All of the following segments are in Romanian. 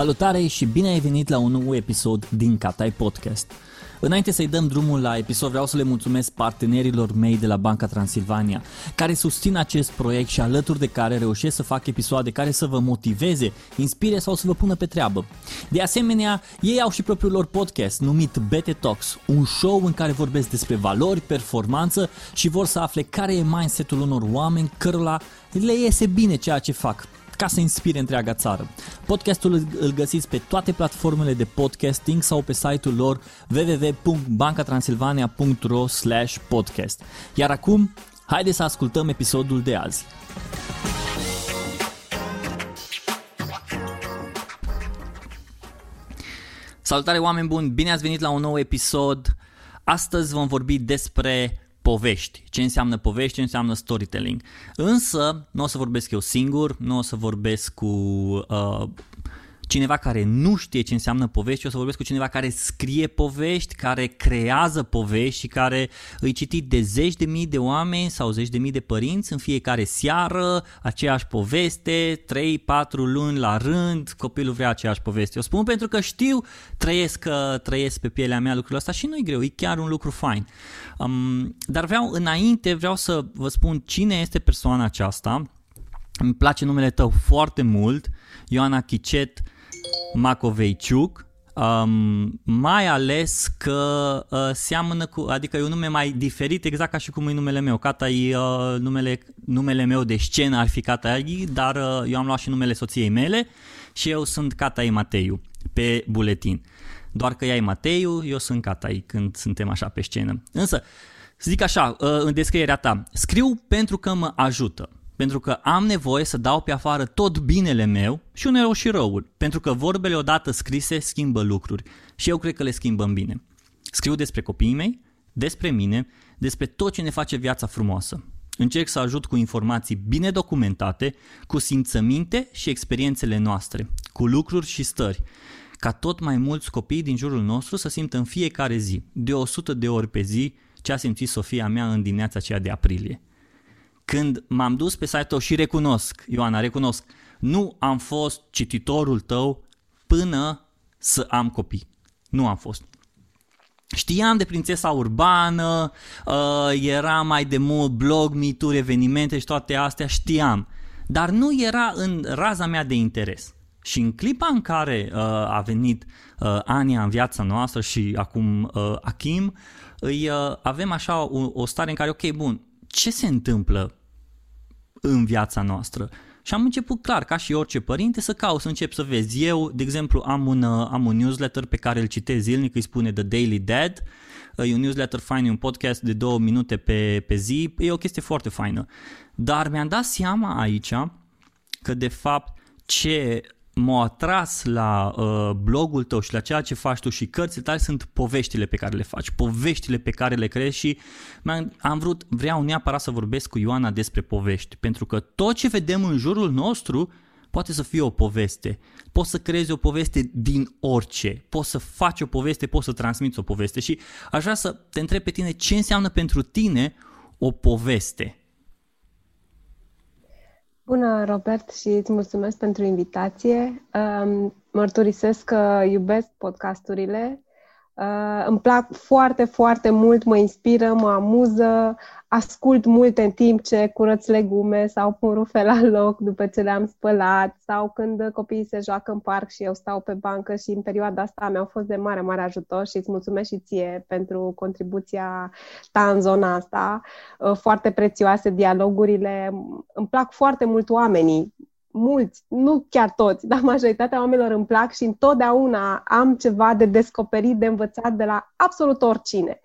Salutare și bine ai venit la un nou episod din Catai Podcast. Înainte să-i dăm drumul la episod, vreau să le mulțumesc partenerilor mei de la Banca Transilvania, care susțin acest proiect și alături de care reușesc să fac episoade care să vă motiveze, inspire sau să vă pună pe treabă. De asemenea, ei au și propriul lor podcast numit BT Talks, un show în care vorbesc despre valori, performanță și vor să afle care e mindset-ul unor oameni cărora le iese bine ceea ce fac ca să inspire întreaga țară. Podcastul îl găsiți pe toate platformele de podcasting sau pe site-ul lor www.bancatransilvania.ro podcast. Iar acum, haideți să ascultăm episodul de azi. Salutare oameni buni, bine ați venit la un nou episod. Astăzi vom vorbi despre povești, ce înseamnă povești, ce înseamnă storytelling. Însă, nu o să vorbesc eu singur, nu o să vorbesc cu uh, cineva care nu știe ce înseamnă povești, o să vorbesc cu cineva care scrie povești, care creează povești și care îi citit de zeci de mii de oameni sau zeci de mii de părinți în fiecare seară, aceeași poveste, 3-4 luni la rând, copilul vrea aceeași poveste. Eu spun pentru că știu, trăiesc, trăiesc pe pielea mea lucrul ăsta și nu e greu, e chiar un lucru fain. Um, dar vreau înainte, vreau să vă spun cine este persoana aceasta. Îmi place numele tău foarte mult, Ioana Chicet Macoveiciuc, um, mai ales că uh, seamănă cu, adică e un nume mai diferit, exact ca și cum e numele meu. Cata e uh, numele, numele meu de scenă ar fi Cata dar uh, eu am luat și numele soției mele și eu sunt Cata Mateiu pe buletin. Doar că ea e Mateiu, eu sunt Catai când suntem așa pe scenă. Însă, să zic așa, uh, în descrierea ta, scriu pentru că mă ajută. Pentru că am nevoie să dau pe afară tot binele meu și uneori și răul. Pentru că vorbele odată scrise schimbă lucruri și eu cred că le schimbă în bine. Scriu despre copiii mei, despre mine, despre tot ce ne face viața frumoasă. Încerc să ajut cu informații bine documentate, cu simțăminte și experiențele noastre, cu lucruri și stări, ca tot mai mulți copii din jurul nostru să simtă în fiecare zi, de 100 de ori pe zi, ce a simțit Sofia mea în dimineața aceea de aprilie. Când m-am dus pe site-ul și recunosc, Ioana, recunosc, nu am fost cititorul tău până să am copii. Nu am fost. Știam de prințesa urbană, uh, era mai de mult blog, mituri, evenimente și toate astea, știam. Dar nu era în raza mea de interes. Și în clipa în care uh, a venit uh, Ania în viața noastră și acum uh, Achim, îi, uh, avem așa o, o stare în care, ok, bun, ce se întâmplă în viața noastră? Și am început clar, ca și orice părinte, să caut, să încep să vezi. Eu, de exemplu, am un, uh, am un newsletter pe care îl citesc zilnic, îi spune The Daily Dad. Uh, e un newsletter fain, e un podcast de două minute pe, pe zi. E o chestie foarte faină. Dar mi-am dat seama aici că, de fapt, ce m-a atras la uh, blogul tău și la ceea ce faci tu și cărțile tale sunt poveștile pe care le faci, poveștile pe care le crezi și am vrut, vreau neapărat să vorbesc cu Ioana despre povești, pentru că tot ce vedem în jurul nostru poate să fie o poveste. Poți să creezi o poveste din orice, poți să faci o poveste, poți să transmiți o poveste și aș vrea să te întreb pe tine ce înseamnă pentru tine o poveste. Bună, Robert, și îți mulțumesc pentru invitație. Mărturisesc că iubesc podcasturile. Îmi plac foarte, foarte mult, mă inspiră, mă amuză, ascult mult în timp ce curăț legume sau pun rufe la loc după ce le-am spălat sau când copiii se joacă în parc și eu stau pe bancă și în perioada asta mi-au fost de mare, mare ajutor și îți mulțumesc și ție pentru contribuția ta în zona asta. Uh, foarte prețioase dialogurile. Îmi plac foarte mult oamenii mulți, nu chiar toți, dar majoritatea oamenilor îmi plac și întotdeauna am ceva de descoperit, de învățat de la absolut oricine.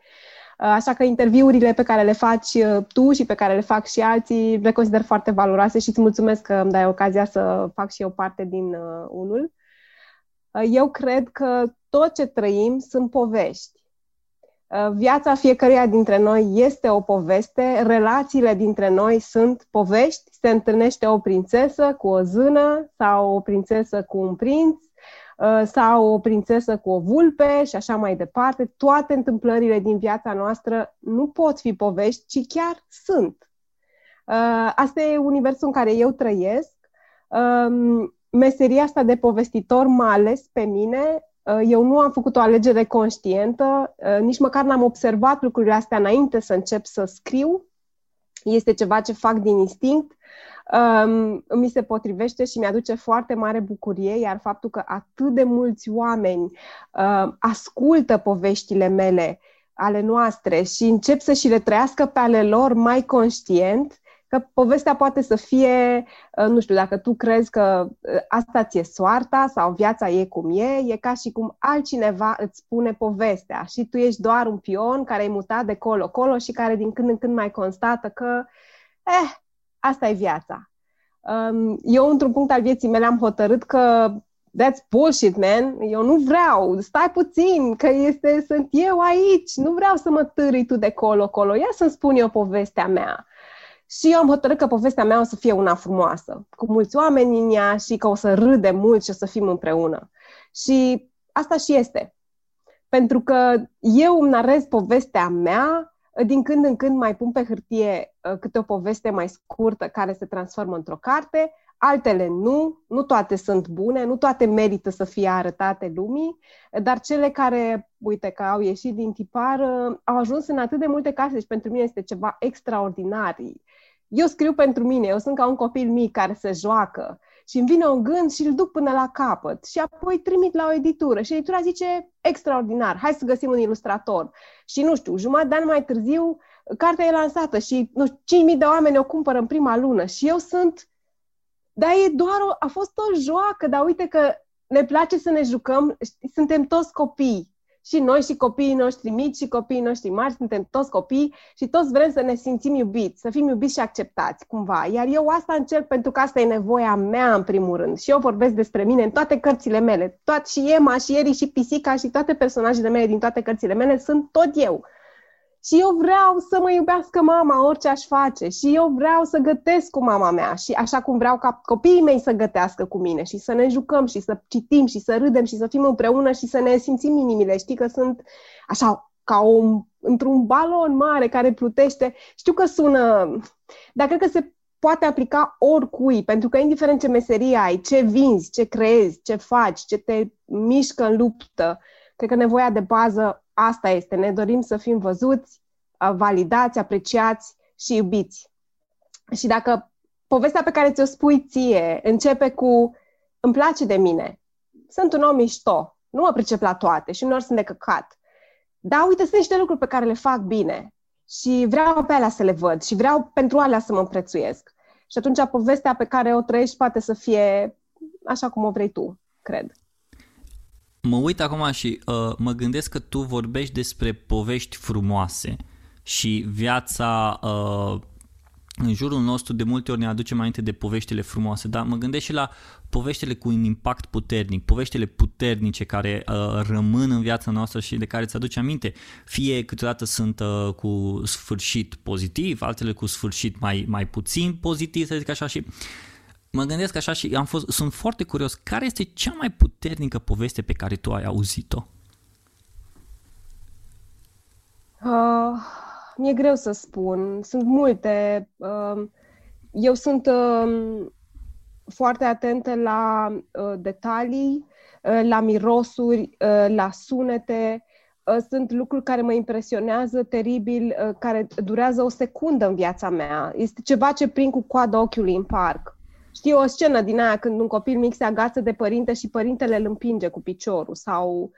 Uh, așa că interviurile pe care le faci uh, tu și pe care le fac și alții le consider foarte valoroase și îți mulțumesc că îmi dai ocazia să fac și eu parte din uh, unul. Eu cred că tot ce trăim sunt povești. Viața fiecăruia dintre noi este o poveste, relațiile dintre noi sunt povești, se întâlnește o prințesă cu o zână sau o prințesă cu un prinț Uh, sau o prințesă cu o vulpe și așa mai departe. Toate întâmplările din viața noastră nu pot fi povești, ci chiar sunt. Uh, asta e universul în care eu trăiesc. Um, meseria asta de povestitor m-a ales pe mine. Uh, eu nu am făcut o alegere conștientă, uh, nici măcar n-am observat lucrurile astea înainte să încep să scriu. Este ceva ce fac din instinct. Um, mi se potrivește și mi-aduce foarte mare bucurie, iar faptul că atât de mulți oameni uh, ascultă poveștile mele, ale noastre și încep să și le trăiască pe ale lor mai conștient, că povestea poate să fie, uh, nu știu, dacă tu crezi că uh, asta ți-e soarta sau viața e cum e, e ca și cum altcineva îți spune povestea și tu ești doar un pion care e mutat de colo-colo și care din când în când mai constată că, eh, asta e viața. Um, eu, într-un punct al vieții mele, am hotărât că that's bullshit, man. Eu nu vreau. Stai puțin, că este, sunt eu aici. Nu vreau să mă târâi tu de colo-colo. Ia să-mi spun eu povestea mea. Și eu am hotărât că povestea mea o să fie una frumoasă, cu mulți oameni în ea și că o să râdem mult și o să fim împreună. Și asta și este. Pentru că eu îmi narez povestea mea, din când în când mai pun pe hârtie uh, câte o poveste mai scurtă care se transformă într-o carte, altele nu, nu toate sunt bune, nu toate merită să fie arătate lumii, dar cele care, uite, că au ieșit din tipar, uh, au ajuns în atât de multe case și pentru mine este ceva extraordinar. Eu scriu pentru mine, eu sunt ca un copil mic care se joacă și îmi vine un gând și îl duc până la capăt și apoi trimit la o editură și editura zice extraordinar, hai să găsim un ilustrator. Și nu știu, jumătate de an mai târziu, cartea e lansată și nu știu, 5.000 de oameni o cumpără în prima lună și eu sunt, dar e doar o, a fost o joacă, dar uite că ne place să ne jucăm, suntem toți copii și noi și copiii noștri mici și copiii noștri mari, suntem toți copii și toți vrem să ne simțim iubiți, să fim iubiți și acceptați cumva. Iar eu asta încerc pentru că asta e nevoia mea în primul rând. Și eu vorbesc despre mine în toate cărțile mele. Toat și Emma și Eri și Pisica și toate personajele mele din toate cărțile mele sunt tot eu. Și eu vreau să mă iubească mama orice aș face și eu vreau să gătesc cu mama mea și așa cum vreau ca copiii mei să gătească cu mine și să ne jucăm și să citim și să râdem și să fim împreună și să ne simțim inimile. Știi că sunt așa ca un, într-un balon mare care plutește. Știu că sună, dar cred că se poate aplica oricui, pentru că indiferent ce meserie ai, ce vinzi, ce creezi, ce faci, ce te mișcă în luptă, cred că nevoia de bază asta este. Ne dorim să fim văzuți, validați, apreciați și iubiți. Și dacă povestea pe care ți-o spui ție începe cu îmi place de mine, sunt un om mișto, nu mă pricep la toate și uneori sunt de căcat. Dar uite, sunt niște lucruri pe care le fac bine și vreau pe alea să le văd și vreau pentru alea să mă împrețuiesc. Și atunci povestea pe care o trăiești poate să fie așa cum o vrei tu, cred. Mă uit acum și uh, mă gândesc că tu vorbești despre povești frumoase și viața uh, în jurul nostru de multe ori ne aduce mai înainte de poveștile frumoase, dar mă gândesc și la poveștile cu un impact puternic, poveștile puternice care uh, rămân în viața noastră și de care îți aduce aminte. Fie câteodată sunt uh, cu sfârșit pozitiv, altele cu sfârșit mai, mai puțin pozitiv, să zic așa, și mă gândesc așa și am fost, sunt foarte curios, care este cea mai puternică poveste pe care tu ai auzit-o? Uh, mi-e greu să spun. Sunt multe. Uh, eu sunt uh, foarte atentă la uh, detalii, uh, la mirosuri, uh, la sunete. Uh, sunt lucruri care mă impresionează teribil, uh, care durează o secundă în viața mea. Este ceva ce prind cu coada ochiului în parc. Știu o scenă din aia când un copil mic se agață de părinte și părintele îl împinge cu piciorul sau...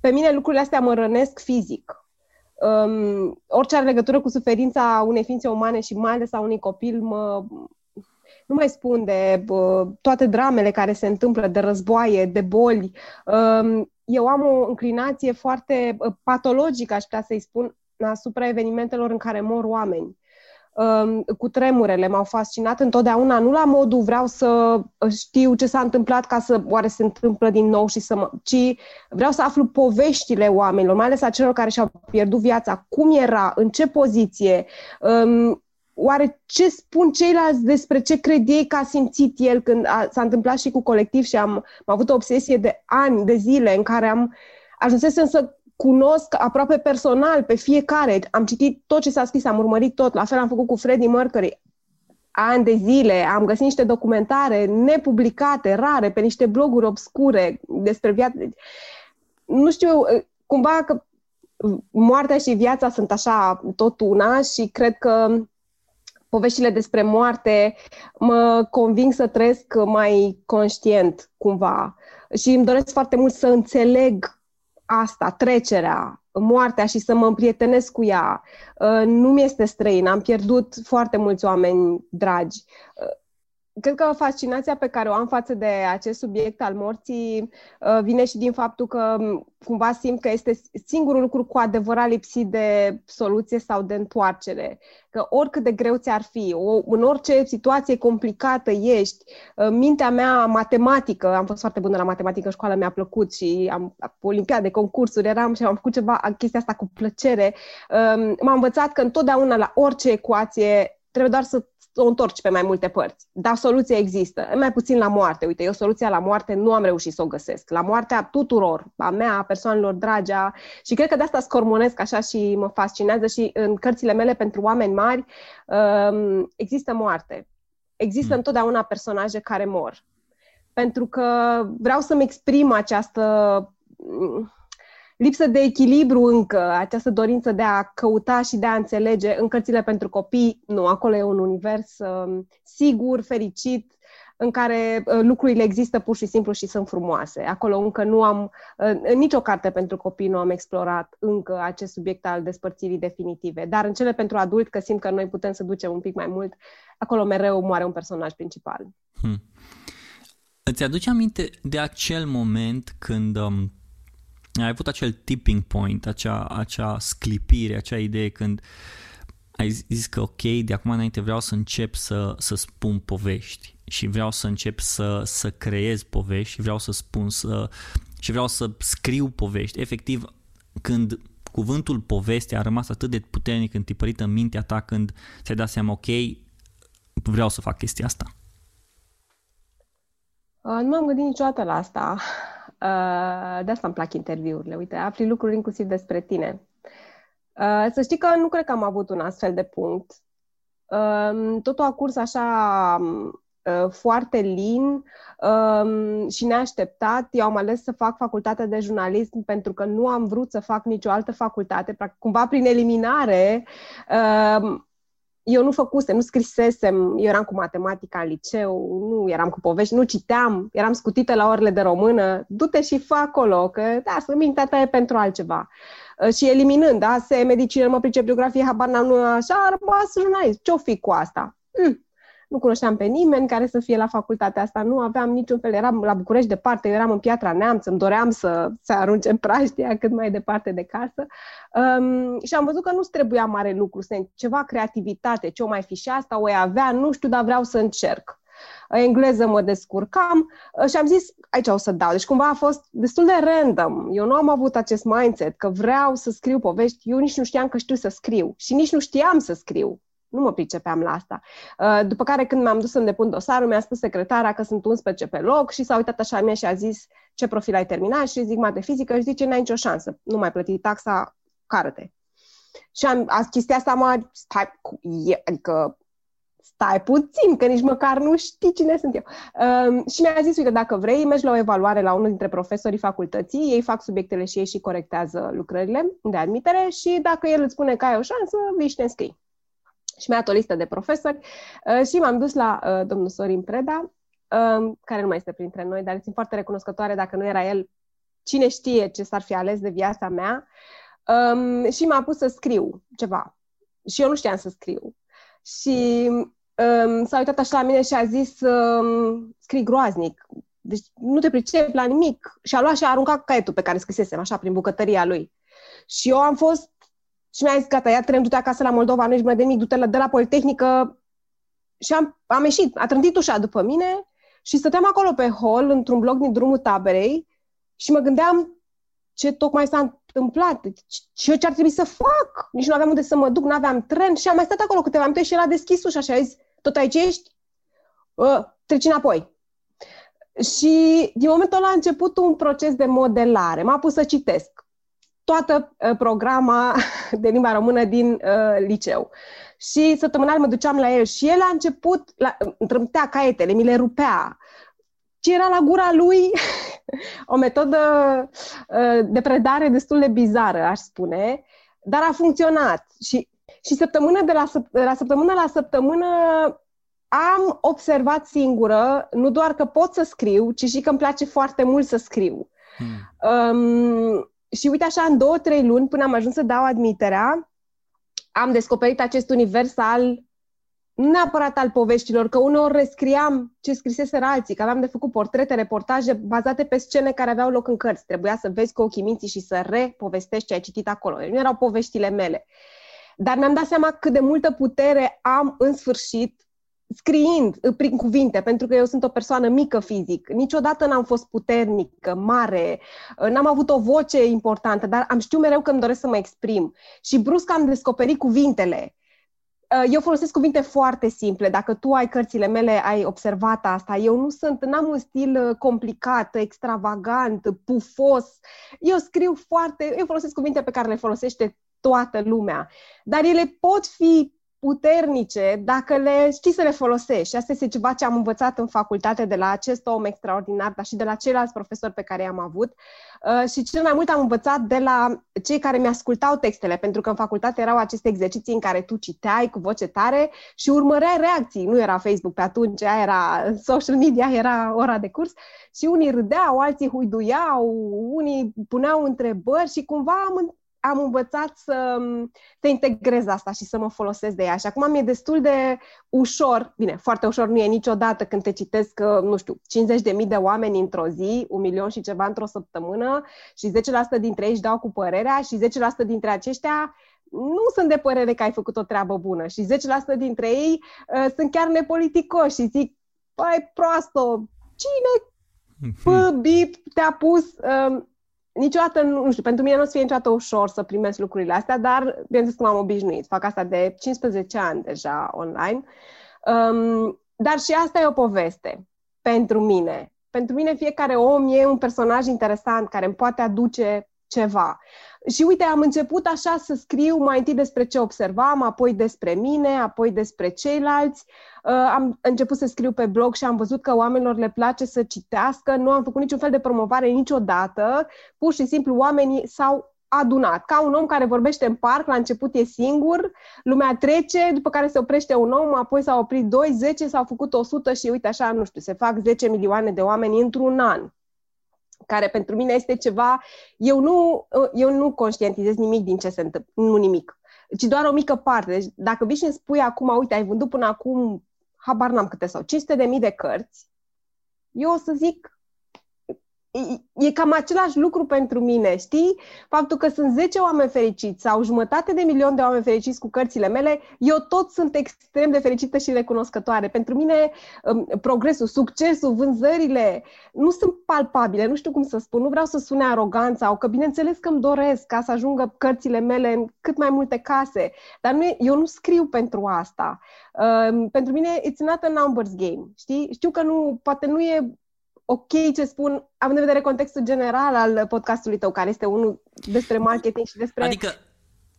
Pe mine lucrurile astea mă rănesc fizic. Um, orice are legătură cu suferința unei ființe umane și mai ales a unui copil mă, nu mai spun de uh, toate dramele care se întâmplă, de războaie, de boli. Um, eu am o înclinație foarte uh, patologică, aș putea să-i spun, asupra evenimentelor în care mor oameni cu tremurele m-au fascinat întotdeauna, nu la modul vreau să știu ce s-a întâmplat ca să oare se întâmplă din nou și să mă, ci vreau să aflu poveștile oamenilor, mai ales a celor care și-au pierdut viața, cum era, în ce poziție, um, oare ce spun ceilalți despre ce cred ei că a simțit el când a, s-a întâmplat și cu colectiv și am, am avut o obsesie de ani, de zile în care am ajunsesem să cunosc aproape personal pe fiecare. Am citit tot ce s-a scris, am urmărit tot. La fel am făcut cu Freddie Mercury. ani de zile, am găsit niște documentare nepublicate, rare, pe niște bloguri obscure despre viață. Nu știu, cumva că moartea și viața sunt așa tot una și cred că poveștile despre moarte mă conving să trăiesc mai conștient cumva și îmi doresc foarte mult să înțeleg asta, trecerea, moartea și să mă împrietenesc cu ea. Uh, nu mi este străin, am pierdut foarte mulți oameni dragi. Uh, cred că fascinația pe care o am față de acest subiect al morții uh, vine și din faptul că cumva simt că este singurul lucru cu adevărat lipsit de soluție sau de întoarcere. Că oricât de greu ți-ar fi, o, în orice situație complicată ești, uh, mintea mea matematică, am fost foarte bună la matematică în școală, mi-a plăcut și am olimpiade, concursuri, eram și am făcut ceva, chestia asta cu plăcere. Um, m-a învățat că întotdeauna la orice ecuație trebuie doar să o întorci pe mai multe părți. Dar soluția există. Mai puțin la moarte. Uite, eu soluția la moarte nu am reușit să o găsesc. La moartea tuturor, a mea, a persoanelor dragi. Și cred că de asta scormonesc așa și mă fascinează și în cărțile mele pentru oameni mari um, există moarte. Există mm. întotdeauna personaje care mor. Pentru că vreau să-mi exprim această lipsă de echilibru încă, această dorință de a căuta și de a înțelege în cărțile pentru copii, nu, acolo e un univers uh, sigur, fericit, în care uh, lucrurile există pur și simplu și sunt frumoase. Acolo încă nu am, uh, în nicio carte pentru copii nu am explorat încă acest subiect al despărțirii definitive, dar în cele pentru adult, că simt că noi putem să ducem un pic mai mult, acolo mereu moare un personaj principal. Hmm. Îți aduce aminte de acel moment când um, ai avut acel tipping point, acea, acea sclipire, acea idee când ai zis că ok, de acum înainte vreau să încep să, să spun povești și vreau să încep să, să creez povești și vreau să spun să, și vreau să scriu povești. Efectiv, când cuvântul poveste a rămas atât de puternic întipărit în mintea ta când ți-ai dat seama, ok, vreau să fac chestia asta? Uh, nu m-am gândit niciodată la asta. Uh, de asta îmi plac interviurile. Uite, afli lucruri inclusiv despre tine. Uh, să știi că nu cred că am avut un astfel de punct. Uh, totul a curs așa uh, foarte lin um, și neașteptat. Eu am ales să fac facultatea de jurnalism pentru că nu am vrut să fac nicio altă facultate. Cumva prin eliminare um, eu nu făcusem, nu scrisesem, eu eram cu matematica în liceu, nu eram cu povești, nu citeam, eram scutită la orele de română, du-te și fă acolo, că da, să mintea ta e pentru altceva. Uh, și eliminând, da, se medicină, mă pricep geografie, habar n-am, nu așa, a rămas jurnalist. Ce-o fi cu asta? Mm nu cunoșteam pe nimeni care să fie la facultatea asta, nu aveam niciun fel, eram la București departe, eu eram în Piatra Neamț, îmi doream să se arunce în praștia cât mai departe de casă um, și am văzut că nu-ți trebuia mare lucru, ceva creativitate, ce o mai fi și asta, o avea, nu știu, dar vreau să încerc engleză mă descurcam uh, și am zis, aici o să dau. Deci cumva a fost destul de random. Eu nu am avut acest mindset că vreau să scriu povești. Eu nici nu știam că știu să scriu și nici nu știam să scriu. Nu mă pricepeam la asta. Uh, după care, când m-am dus să depun dosarul, mi-a spus secretara că sunt 11 pe loc și s-a uitat așa mie și a zis ce profil ai terminat și zic mate fizică și zice n-ai nicio șansă, nu mai plăti taxa, cară-te. Și am, a, chestia asta mă, stai, adică stai puțin, că nici măcar nu știi cine sunt eu. Um, și mi-a zis, uite, dacă vrei, mergi la o evaluare la unul dintre profesorii facultății, ei fac subiectele și ei și corectează lucrările de admitere și dacă el îți spune că ai o șansă, vii și te înscrii și mi-a dat o listă de profesori uh, și m-am dus la uh, domnul Sorin Preda, uh, care nu mai este printre noi, dar sunt foarte recunoscătoare dacă nu era el, cine știe ce s-ar fi ales de viața mea, um, și m-a pus să scriu ceva. Și eu nu știam să scriu. Și um, s-a uitat așa la mine și a zis, um, scrii groaznic, deci nu te pricep la nimic. Și a luat și a aruncat caietul pe care scrisesem, așa, prin bucătăria lui. Și eu am fost și mi-a zis, gata, ia tren, du-te acasă la Moldova, nu ești mai de mic, du-te la, de la Politehnică. Și am, am ieșit, a trântit ușa după mine și stăteam acolo pe hol, într-un bloc din drumul taberei și mă gândeam ce tocmai s-a întâmplat, ce, ce ar trebui să fac. Nici nu aveam unde să mă duc, nu aveam tren și am mai stat acolo câteva minute și el a deschis ușa și a zis, tot aici ești? Uh, treci înapoi. Și din momentul ăla a început un proces de modelare. M-a pus să citesc toată uh, programa de limba română din uh, liceu. Și săptămânal mă duceam la el și el a început, la, îmi caietele, mi le rupea. Ce era la gura lui? o metodă uh, de predare destul de bizară, aș spune, dar a funcționat. Și, și săptămână de la, la săptămână la săptămână am observat singură, nu doar că pot să scriu, ci și că îmi place foarte mult să scriu. Hmm. Um, și uite așa, în două, trei luni, până am ajuns să dau admiterea, am descoperit acest univers al nu neapărat al poveștilor, că uneori rescriam ce scrisese alții, că aveam de făcut portrete, reportaje bazate pe scene care aveau loc în cărți. Trebuia să vezi cu ochii minții și să repovestești ce ai citit acolo. Deci nu erau poveștile mele. Dar mi-am dat seama cât de multă putere am în sfârșit scriind prin cuvinte, pentru că eu sunt o persoană mică fizic. Niciodată n-am fost puternică, mare, n-am avut o voce importantă, dar am știut mereu că îmi doresc să mă exprim. Și brusc am descoperit cuvintele. Eu folosesc cuvinte foarte simple. Dacă tu ai cărțile mele, ai observat asta. Eu nu sunt, n-am un stil complicat, extravagant, pufos. Eu scriu foarte, eu folosesc cuvinte pe care le folosește toată lumea. Dar ele pot fi puternice dacă le știi să le folosești. Și asta este ceva ce am învățat în facultate de la acest om extraordinar, dar și de la ceilalți profesori pe care i-am avut. Uh, și cel mai mult am învățat de la cei care mi-ascultau textele, pentru că în facultate erau aceste exerciții în care tu citeai cu voce tare și urmăreai reacții. Nu era Facebook pe atunci, era social media, era ora de curs și unii râdeau, alții huiduiau, unii puneau întrebări și cumva am am învățat să, să integrez asta și să mă folosesc de ea. Și acum mi-e destul de ușor, bine, foarte ușor nu e niciodată când te citesc, nu știu, 50.000 de oameni într-o zi, un milion și ceva într-o săptămână și 10% dintre ei își dau cu părerea și 10% dintre aceștia nu sunt de părere că ai făcut o treabă bună și 10% dintre ei uh, sunt chiar nepoliticoși și zic, păi proasto, cine Pă, bip, te-a pus, uh, niciodată, nu, nu știu, pentru mine nu o să fie niciodată ușor să primesc lucrurile astea, dar bineînțeles că m-am obișnuit. Fac asta de 15 ani deja online. Um, dar și asta e o poveste pentru mine. Pentru mine fiecare om e un personaj interesant care îmi poate aduce ceva. Și uite, am început așa să scriu mai întâi despre ce observam, apoi despre mine, apoi despre ceilalți. Uh, am început să scriu pe blog și am văzut că oamenilor le place să citească. Nu am făcut niciun fel de promovare niciodată. Pur și simplu oamenii s-au adunat. Ca un om care vorbește în parc, la început e singur, lumea trece, după care se oprește un om, apoi s-au oprit 2, 10, s-au făcut 100 și uite așa, nu știu, se fac 10 milioane de oameni într-un an care pentru mine este ceva, eu nu, eu nu conștientizez nimic din ce se întâmplă, nu nimic, ci doar o mică parte. Deci dacă vii și îmi spui acum, uite, ai vândut până acum, habar n-am câte sau, 500 de mii de cărți, eu o să zic, e, e cam același lucru pentru mine, știi? Faptul că sunt 10 oameni fericiți sau jumătate de milion de oameni fericiți cu cărțile mele, eu tot sunt extrem de fericită și recunoscătoare. Pentru mine um, progresul, succesul, vânzările nu sunt palpabile, nu știu cum să spun, nu vreau să sune arogant sau că bineînțeles că îmi doresc ca să ajungă cărțile mele în cât mai multe case, dar nu, eu nu scriu pentru asta. Um, pentru mine it's not a numbers game, știi? Știu că nu, poate nu e ok ce spun, având în vedere contextul general al podcastului tău, care este unul despre marketing și despre... Adică,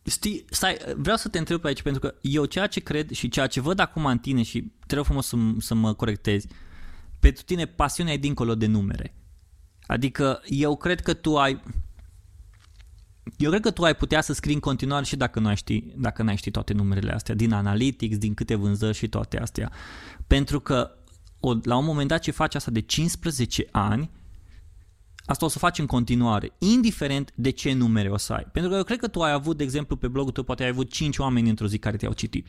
știi, stai, vreau să te întreb pe aici, pentru că eu ceea ce cred și ceea ce văd acum în tine și te rog frumos să, să mă corectezi, pentru tine pasiunea e dincolo de numere. Adică eu cred că tu ai... Eu cred că tu ai putea să scrii în continuare și dacă nu ai ști, dacă n-ai ști toate numerele astea, din analytics, din câte vânzări și toate astea. Pentru că o, la un moment dat ce faci asta de 15 ani, asta o să faci în continuare, indiferent de ce numere o să ai. Pentru că eu cred că tu ai avut, de exemplu, pe blogul tău, poate ai avut 5 oameni într-o zi care te-au citit.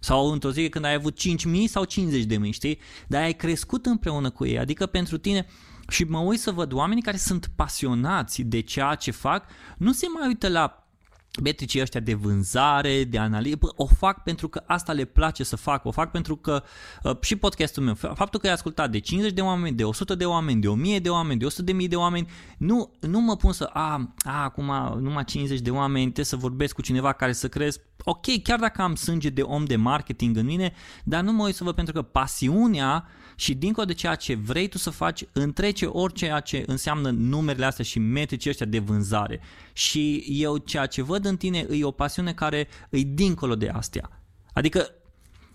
Sau într-o zi când ai avut 5.000 sau 50.000, știi? Dar ai crescut împreună cu ei. Adică pentru tine, și mă uit să văd oamenii care sunt pasionați de ceea ce fac, nu se mai uită la metricii ăștia de vânzare, de analiză, o fac pentru că asta le place să fac, o fac pentru că uh, și podcastul meu, faptul că e ascultat de 50 de oameni, de 100 de oameni, de 1000 de oameni, de 100 de mii de oameni, nu, nu mă pun să, a, a, acum numai 50 de oameni, trebuie să vorbesc cu cineva care să crezi, ok, chiar dacă am sânge de om de marketing în mine, dar nu mă uit să văd pentru că pasiunea și dincolo de ceea ce vrei tu să faci, întrece orice ce înseamnă numerele astea și metricii ăștia de vânzare. Și eu ceea ce văd în tine e o pasiune care îi dincolo de astea. Adică,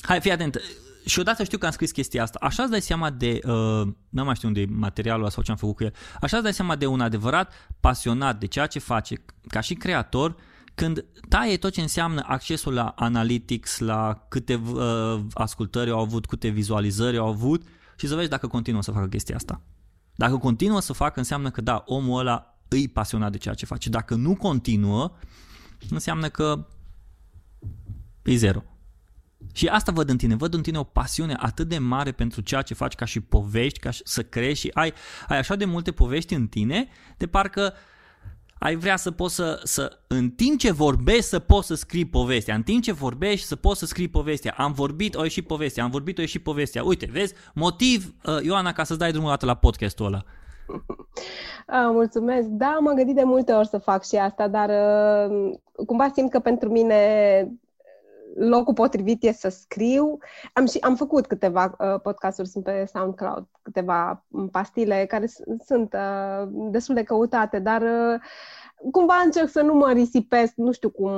hai, fii atent, și odată știu că am scris chestia asta, așa îți dai seama de, uh, nu mai știu unde e materialul sau ce am făcut cu el, așa îți dai seama de un adevărat pasionat de ceea ce face ca și creator, când taie tot ce înseamnă accesul la analytics, la câte uh, ascultări au avut, câte vizualizări au avut și să vezi dacă continuă să facă chestia asta. Dacă continuă să facă, înseamnă că da, omul ăla îi pasionat de ceea ce face. Dacă nu continuă, înseamnă că e zero. Și asta văd în tine, văd în tine o pasiune atât de mare pentru ceea ce faci ca și povești, ca să crești și ai, ai așa de multe povești în tine, de parcă ai vrea să poți să, să, în timp ce vorbești, să poți să scrii povestea. În timp ce vorbești, să poți să scrii povestea. Am vorbit, o ieșit povestea. Am vorbit, o ieșit povestea. Uite, vezi? Motiv, uh, Ioana, ca să-ți dai drumul dată la podcastul ăla. A, mulțumesc. Da, am gândit de multe ori să fac și asta, dar uh, cumva simt că pentru mine locul potrivit e să scriu. Am, și, am făcut câteva uh, podcasturi, sunt pe SoundCloud, câteva pastile care sunt uh, destul de căutate, dar uh, cumva încerc să nu mă risipesc, nu știu cum,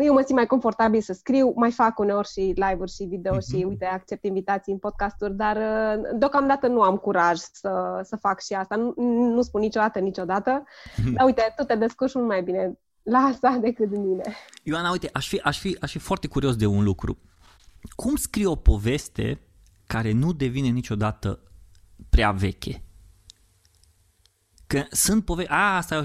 eu mă simt mai confortabil să scriu, mai fac uneori și live-uri și video uh-huh. și uite, accept invitații în podcasturi, dar uh, deocamdată nu am curaj să, să fac și asta, nu, nu spun niciodată, niciodată, dar uite, tu te descurci mult mai bine la asta decât mine. Ioana, uite, aș fi, aș, fi, aș fi foarte curios de un lucru. Cum scrie o poveste care nu devine niciodată prea veche? Că sunt povești, a, asta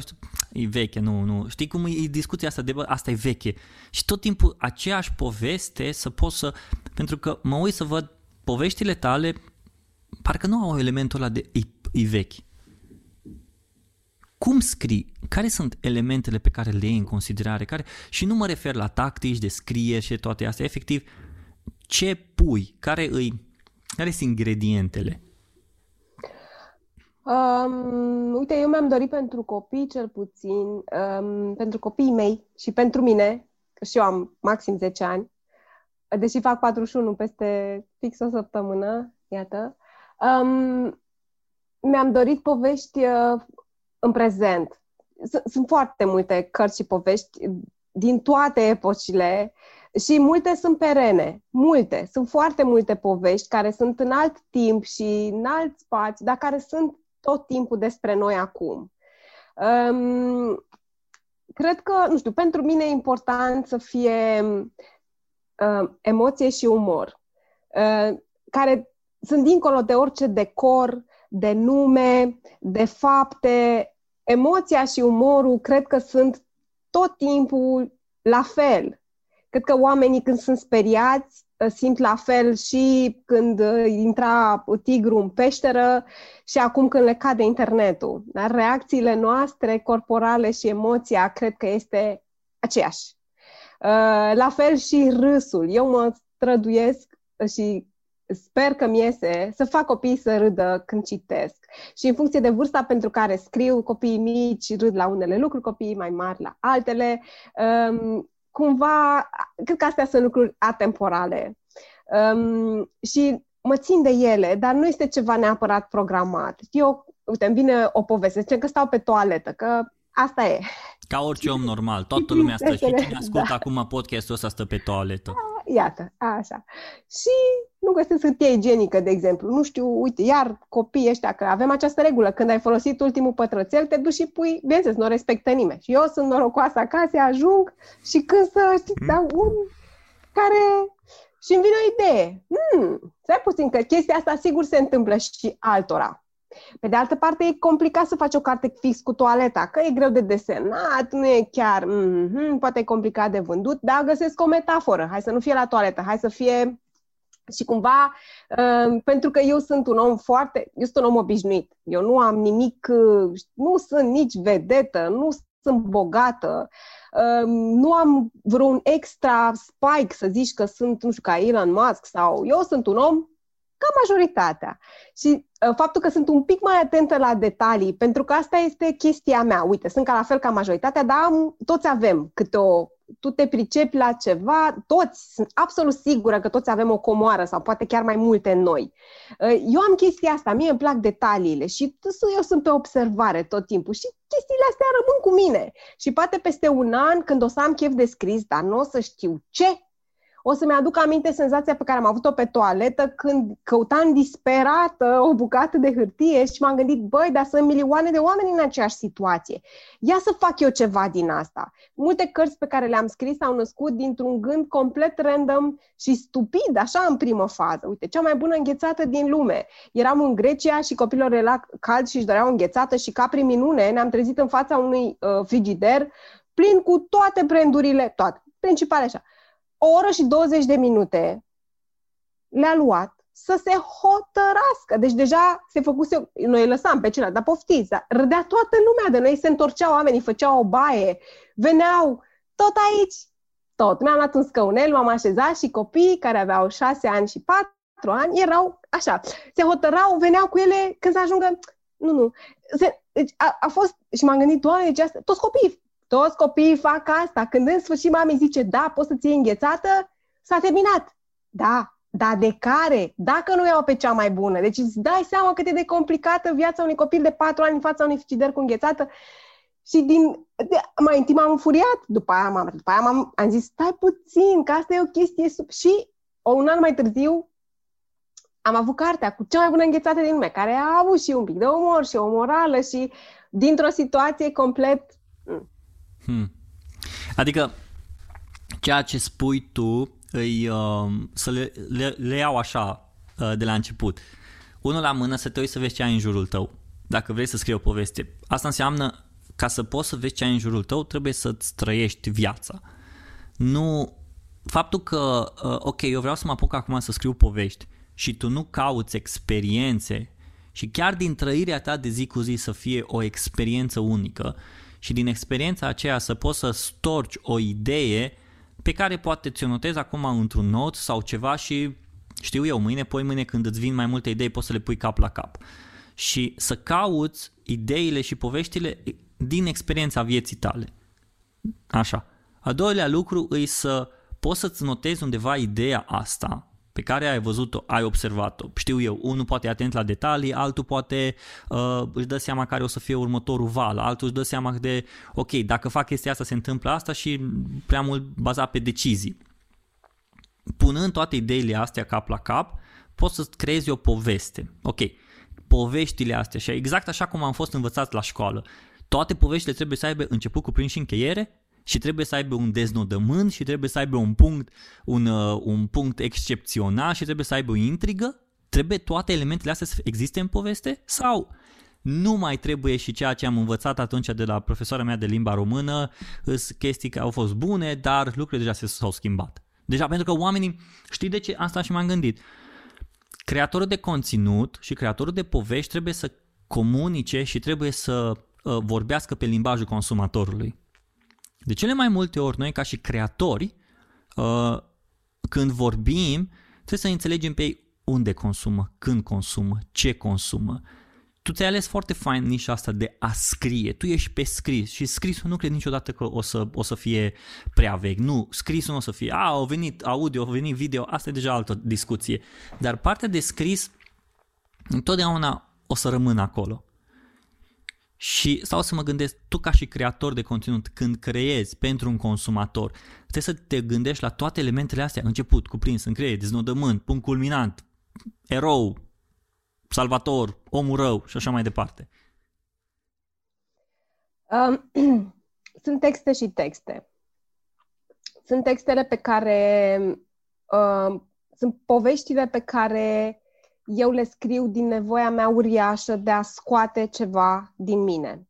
e veche, nu, nu, știi cum e discuția asta de, bă, asta e veche. Și tot timpul aceeași poveste să pot să, pentru că mă uit să văd poveștile tale, parcă nu au elementul ăla de e, e vechi cum scrii, care sunt elementele pe care le iei în considerare, care, și nu mă refer la tactici de scrie și toate astea, efectiv, ce pui, care îi, care sunt ingredientele? Um, uite, eu mi-am dorit pentru copii cel puțin, um, pentru copiii mei și pentru mine, că și eu am maxim 10 ani, deși fac 41 peste fix o săptămână, iată, um, mi-am dorit povești uh, în prezent. Sunt foarte multe cărți și povești din toate epocile și multe sunt perene, multe. Sunt foarte multe povești care sunt în alt timp și în alt spațiu, dar care sunt tot timpul despre noi acum. Um, cred că, nu știu, pentru mine e important să fie uh, emoție și umor, uh, care sunt dincolo de orice decor, de nume, de fapte. Emoția și umorul cred că sunt tot timpul la fel. Cred că oamenii când sunt speriați ă, simt la fel și când ă, intra tigru în peșteră și acum când le cade internetul. Dar reacțiile noastre corporale și emoția cred că este aceeași. Ă, la fel și râsul. Eu mă străduiesc și sper că mi iese să fac copiii să râdă când citesc. Și în funcție de vârsta pentru care scriu, copiii mici râd la unele lucruri, copiii mai mari la altele. Um, cumva, cred că astea sunt lucruri atemporale. Um, și mă țin de ele, dar nu este ceva neapărat programat. Eu, uite, îmi vine o poveste, zice că stau pe toaletă, că asta e. Ca orice om normal, toată lumea stă și cine ascultă da. acum podcastul ăsta stă pe toaletă. Iată, așa. Și nu găsesc hârtie igienică, de exemplu. Nu știu, uite, iar copiii ăștia, că avem această regulă, când ai folosit ultimul pătrățel, te duci și pui, bineînțeles, nu o respectă nimeni. Și eu sunt norocoasă acasă, ajung și când să, știi, mm. un care... Și îmi vine o idee. Hmm, stai puțin, că chestia asta sigur se întâmplă și altora. Pe de altă parte, e complicat să faci o carte fix cu toaleta, că e greu de desenat, nu e chiar, mm-hmm, poate e complicat de vândut, dar găsesc o metaforă. Hai să nu fie la toaletă, hai să fie și cumva, uh, pentru că eu sunt un om foarte, eu sunt un om obișnuit. Eu nu am nimic, uh, nu sunt nici vedetă, nu sunt bogată, uh, nu am vreun extra spike să zici că sunt, nu știu, ca Elon Musk sau eu sunt un om ca majoritatea. Și uh, faptul că sunt un pic mai atentă la detalii, pentru că asta este chestia mea. Uite, sunt ca la fel ca majoritatea, dar am, toți avem câte o tu te pricepi la ceva, toți, sunt absolut sigură că toți avem o comoară sau poate chiar mai multe în noi. Uh, eu am chestia asta, mie îmi plac detaliile și eu sunt pe observare tot timpul și chestiile astea rămân cu mine. Și poate peste un an, când o să am chef de scris, dar nu o să știu ce, o să-mi aduc aminte senzația pe care am avut-o pe toaletă când căutam disperată o bucată de hârtie și m-am gândit, băi, dar sunt milioane de oameni în aceeași situație. Ia să fac eu ceva din asta. Multe cărți pe care le-am scris au născut dintr-un gând complet random și stupid, așa în primă fază. Uite, cea mai bună înghețată din lume. Eram în Grecia și copilor era cald și își doreau înghețată și ca prin minune ne-am trezit în fața unui uh, frigider plin cu toate brandurile, toate, principale așa o oră și 20 de minute le-a luat să se hotărască. Deci deja se făcuse, noi lăsam pe celălalt, dar poftiți, dar râdea toată lumea de noi, se întorceau oamenii, făceau o baie, veneau tot aici, tot. Mi-am luat un scăunel, m-am așezat și copiii care aveau șase ani și patru ani erau așa, se hotărau, veneau cu ele când să ajungă, nu, nu, se, deci a, a fost, și m-am gândit, doamne, deci asta, toți copiii toți copiii fac asta. Când în sfârșit mami zice, da, poți să-ți iei înghețată, s-a terminat. Da, dar de care? Dacă nu iau pe cea mai bună. Deci îți dai seama cât e de complicată viața unui copil de patru ani în fața unui frigider cu înghețată. Și din, de, mai întâi m-am înfuriat, după aia, m-am, după aia m-am, am zis, stai puțin, că asta e o chestie sub... Și o, un an mai târziu am avut cartea cu cea mai bună înghețată din lume, care a avut și un pic de umor și o morală și dintr-o situație complet Hmm. Adică ceea ce spui tu îi, uh, să le, le, le iau așa uh, de la început. Unul la mână să te uiți să vezi ce ai în jurul tău. Dacă vrei să scrii o poveste. Asta înseamnă ca să poți să vezi ce ai în jurul tău, trebuie să-ți trăiești viața. Nu faptul că, uh, ok, eu vreau să mă apuc acum să scriu povești și tu nu cauți experiențe și chiar din trăirea ta de zi cu zi să fie o experiență unică, și din experiența aceea să poți să storci o idee pe care poate ți-o notezi acum într-un not sau ceva și știu eu, mâine, poi mâine când îți vin mai multe idei poți să le pui cap la cap. Și să cauți ideile și poveștile din experiența vieții tale. Așa. A doilea lucru e să poți să-ți notezi undeva ideea asta pe care ai văzut-o, ai observat-o. Știu eu, unul poate e atent la detalii, altul poate uh, își dă seama care o să fie următorul val, altul își dă seama de, ok, dacă fac chestia asta se întâmplă asta și prea mult bazat pe decizii. Punând toate ideile astea cap la cap, poți să creezi o poveste. Ok, poveștile astea și exact așa cum am fost învățat la școală. Toate poveștile trebuie să aibă început, cuprins și încheiere și trebuie să aibă un deznodământ și trebuie să aibă un punct, un, uh, un punct excepțional și trebuie să aibă o intrigă? Trebuie toate elementele astea să existe în poveste? Sau nu mai trebuie și ceea ce am învățat atunci de la profesoara mea de limba română, chestii care au fost bune, dar lucrurile deja s-au schimbat. Deja pentru că oamenii, știi de ce asta și m-am gândit, creatorul de conținut și creatorul de povești trebuie să comunice și trebuie să uh, vorbească pe limbajul consumatorului. De cele mai multe ori, noi ca și creatori, uh, când vorbim, trebuie să înțelegem pe ei unde consumă, când consumă, ce consumă. Tu ți-ai ales foarte fain nișa asta de a scrie. Tu ești pe scris și scrisul nu cred niciodată că o să, o să fie prea vechi. Nu, scrisul nu o să fie, a, au venit audio, au venit video, asta e deja altă discuție. Dar partea de scris întotdeauna o să rămână acolo. Și stau să mă gândesc, tu ca și creator de conținut, când creezi pentru un consumator, trebuie să te gândești la toate elementele astea, început, cuprins, încredere, deznodământ, punct culminant, erou, salvator, omul rău și așa mai departe. Um, sunt texte și texte. Sunt textele pe care, uh, sunt poveștile pe care eu le scriu din nevoia mea uriașă de a scoate ceva din mine.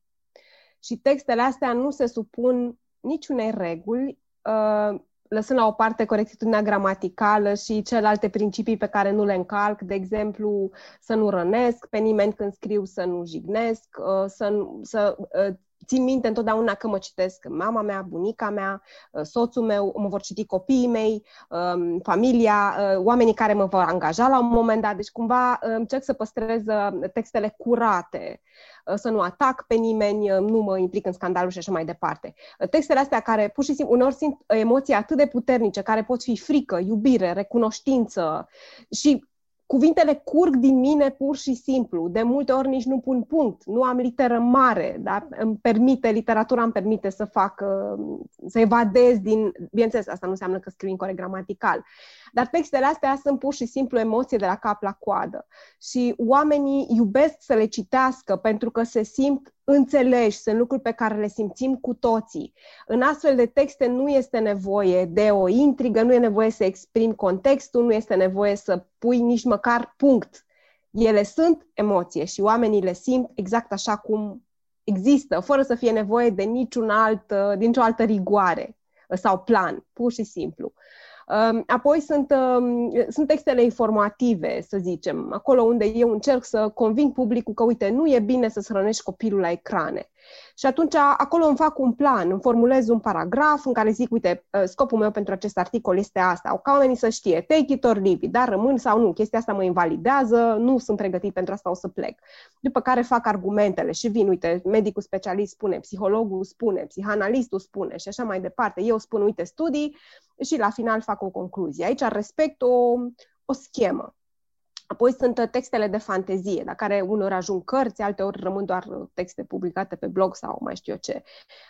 Și textele astea nu se supun niciunei reguli, uh, lăsând la o parte corectitudinea gramaticală și celelalte principii pe care nu le încalc, de exemplu, să nu rănesc pe nimeni când scriu, să nu jignesc, uh, să, să uh, țin minte întotdeauna că mă citesc mama mea, bunica mea, uh, soțul meu, mă vor citi copiii mei, um, familia, uh, oamenii care mă vor angaja la un moment dat. Deci cumva uh, încerc să păstrez textele curate, să nu atac pe nimeni, nu mă implic în scandalul și așa mai departe. Textele astea care pur și simplu uneori simt emoții atât de puternice, care pot fi frică, iubire, recunoștință și cuvintele curg din mine pur și simplu. De multe ori nici nu pun punct, nu am literă mare, dar îmi permite, literatura îmi permite să fac, să evadez din... Bineînțeles, asta nu înseamnă că scriu incorrect gramatical, dar textele astea sunt pur și simplu emoție de la cap la coadă. Și oamenii iubesc să le citească pentru că se simt înțeleși, sunt lucruri pe care le simțim cu toții. În astfel de texte nu este nevoie de o intrigă, nu e nevoie să exprimi contextul, nu este nevoie să pui nici măcar punct. Ele sunt emoție și oamenii le simt exact așa cum există, fără să fie nevoie de niciun alt, de nicio altă rigoare sau plan, pur și simplu. Apoi sunt, sunt textele informative, să zicem, acolo unde eu încerc să conving publicul că, uite, nu e bine să-ți hrănești copilul la ecrane. Și atunci acolo îmi fac un plan, îmi formulez un paragraf în care zic, uite, ă, scopul meu pentru acest articol este asta, ca oamenii să știe, take it or leave it, dar rămân sau nu, chestia asta mă invalidează, nu sunt pregătit pentru asta, o să plec. După care fac argumentele și vin, uite, medicul specialist spune, psihologul spune, psihanalistul spune și așa mai departe. Eu spun, uite, studii și la final fac o concluzie. Aici respect o, o schemă. Apoi sunt uh, textele de fantezie, la care unor ajung cărți, alteori rămân doar uh, texte publicate pe blog sau mai știu eu ce.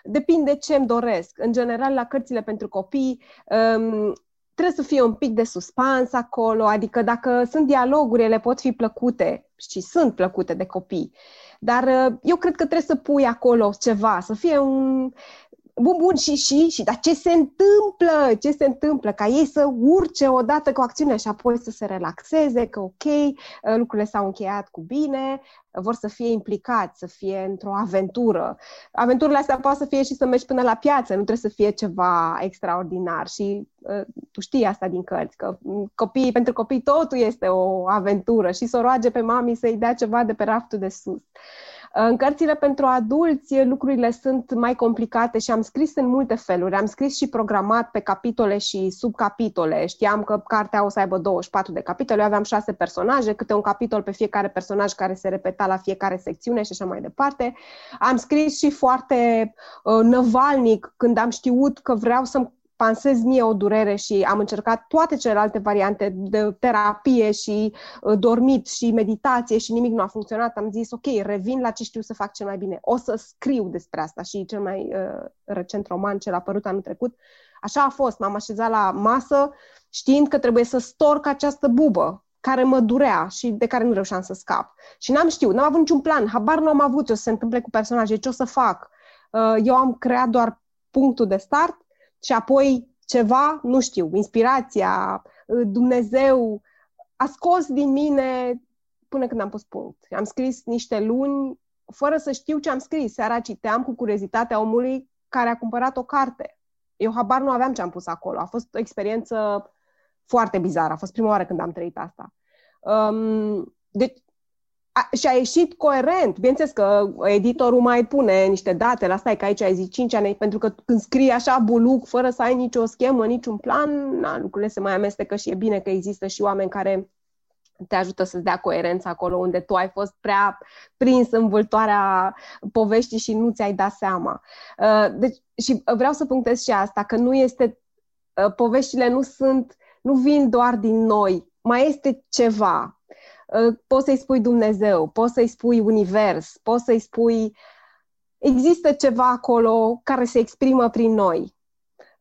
Depinde ce îmi doresc. În general, la cărțile pentru copii, um, trebuie să fie un pic de suspans acolo, adică dacă sunt dialoguri, ele pot fi plăcute și sunt plăcute de copii. Dar uh, eu cred că trebuie să pui acolo ceva, să fie un, bun, bun, și, și, și, dar ce se întâmplă? Ce se întâmplă? Ca ei să urce odată cu acțiunea și apoi să se relaxeze, că ok, uh, lucrurile s-au încheiat cu bine, vor să fie implicați, să fie într-o aventură. Aventurile astea poate să fie și să mergi până la piață, nu trebuie să fie ceva extraordinar și uh, tu știi asta din cărți, că copii, pentru copii totul este o aventură și să o roage pe mami să-i dea ceva de pe raftul de sus. Uh, în cărțile pentru adulți lucrurile sunt mai complicate și am scris în multe feluri. Am scris și programat pe capitole și subcapitole. Știam că cartea o să aibă 24 de capitole, eu aveam șase personaje, câte un capitol pe fiecare personaj care se repeta la fiecare secțiune și așa mai departe. Am scris și foarte uh, năvalnic când am știut că vreau să-mi pansez mie o durere și am încercat toate celelalte variante de terapie și uh, dormit și meditație și nimic nu a funcționat, am zis ok, revin la ce știu să fac cel mai bine. O să scriu despre asta și cel mai uh, recent roman cel apărut anul trecut. Așa a fost, m-am așezat la masă știind că trebuie să storc această bubă care mă durea și de care nu reușeam să scap. Și n-am știut, n-am avut niciun plan, habar nu am avut ce o să se întâmple cu personaje, ce o să fac. Uh, eu am creat doar punctul de start și apoi ceva, nu știu, inspirația, Dumnezeu a scos din mine până când am pus punct. Am scris niște luni fără să știu ce am scris. Seara citeam cu curiozitatea omului care a cumpărat o carte. Eu habar nu aveam ce am pus acolo. A fost o experiență foarte bizară. A fost prima oară când am trăit asta. Um, deci a, și a ieșit coerent. Bineînțeles că editorul mai pune niște date, la stai că aici ai zis 5 ani, pentru că când scrii așa buluc, fără să ai nicio schemă, niciun plan, na, lucrurile se mai amestecă și e bine că există și oameni care te ajută să-ți dea coerență acolo unde tu ai fost prea prins în vâltoarea poveștii și nu ți-ai dat seama. Uh, deci, și vreau să punctez și asta, că nu este, uh, poveștile nu sunt, nu vin doar din noi, mai este ceva, Uh, poți să-i spui Dumnezeu, poți să-i spui univers, poți să-i spui... Există ceva acolo care se exprimă prin noi.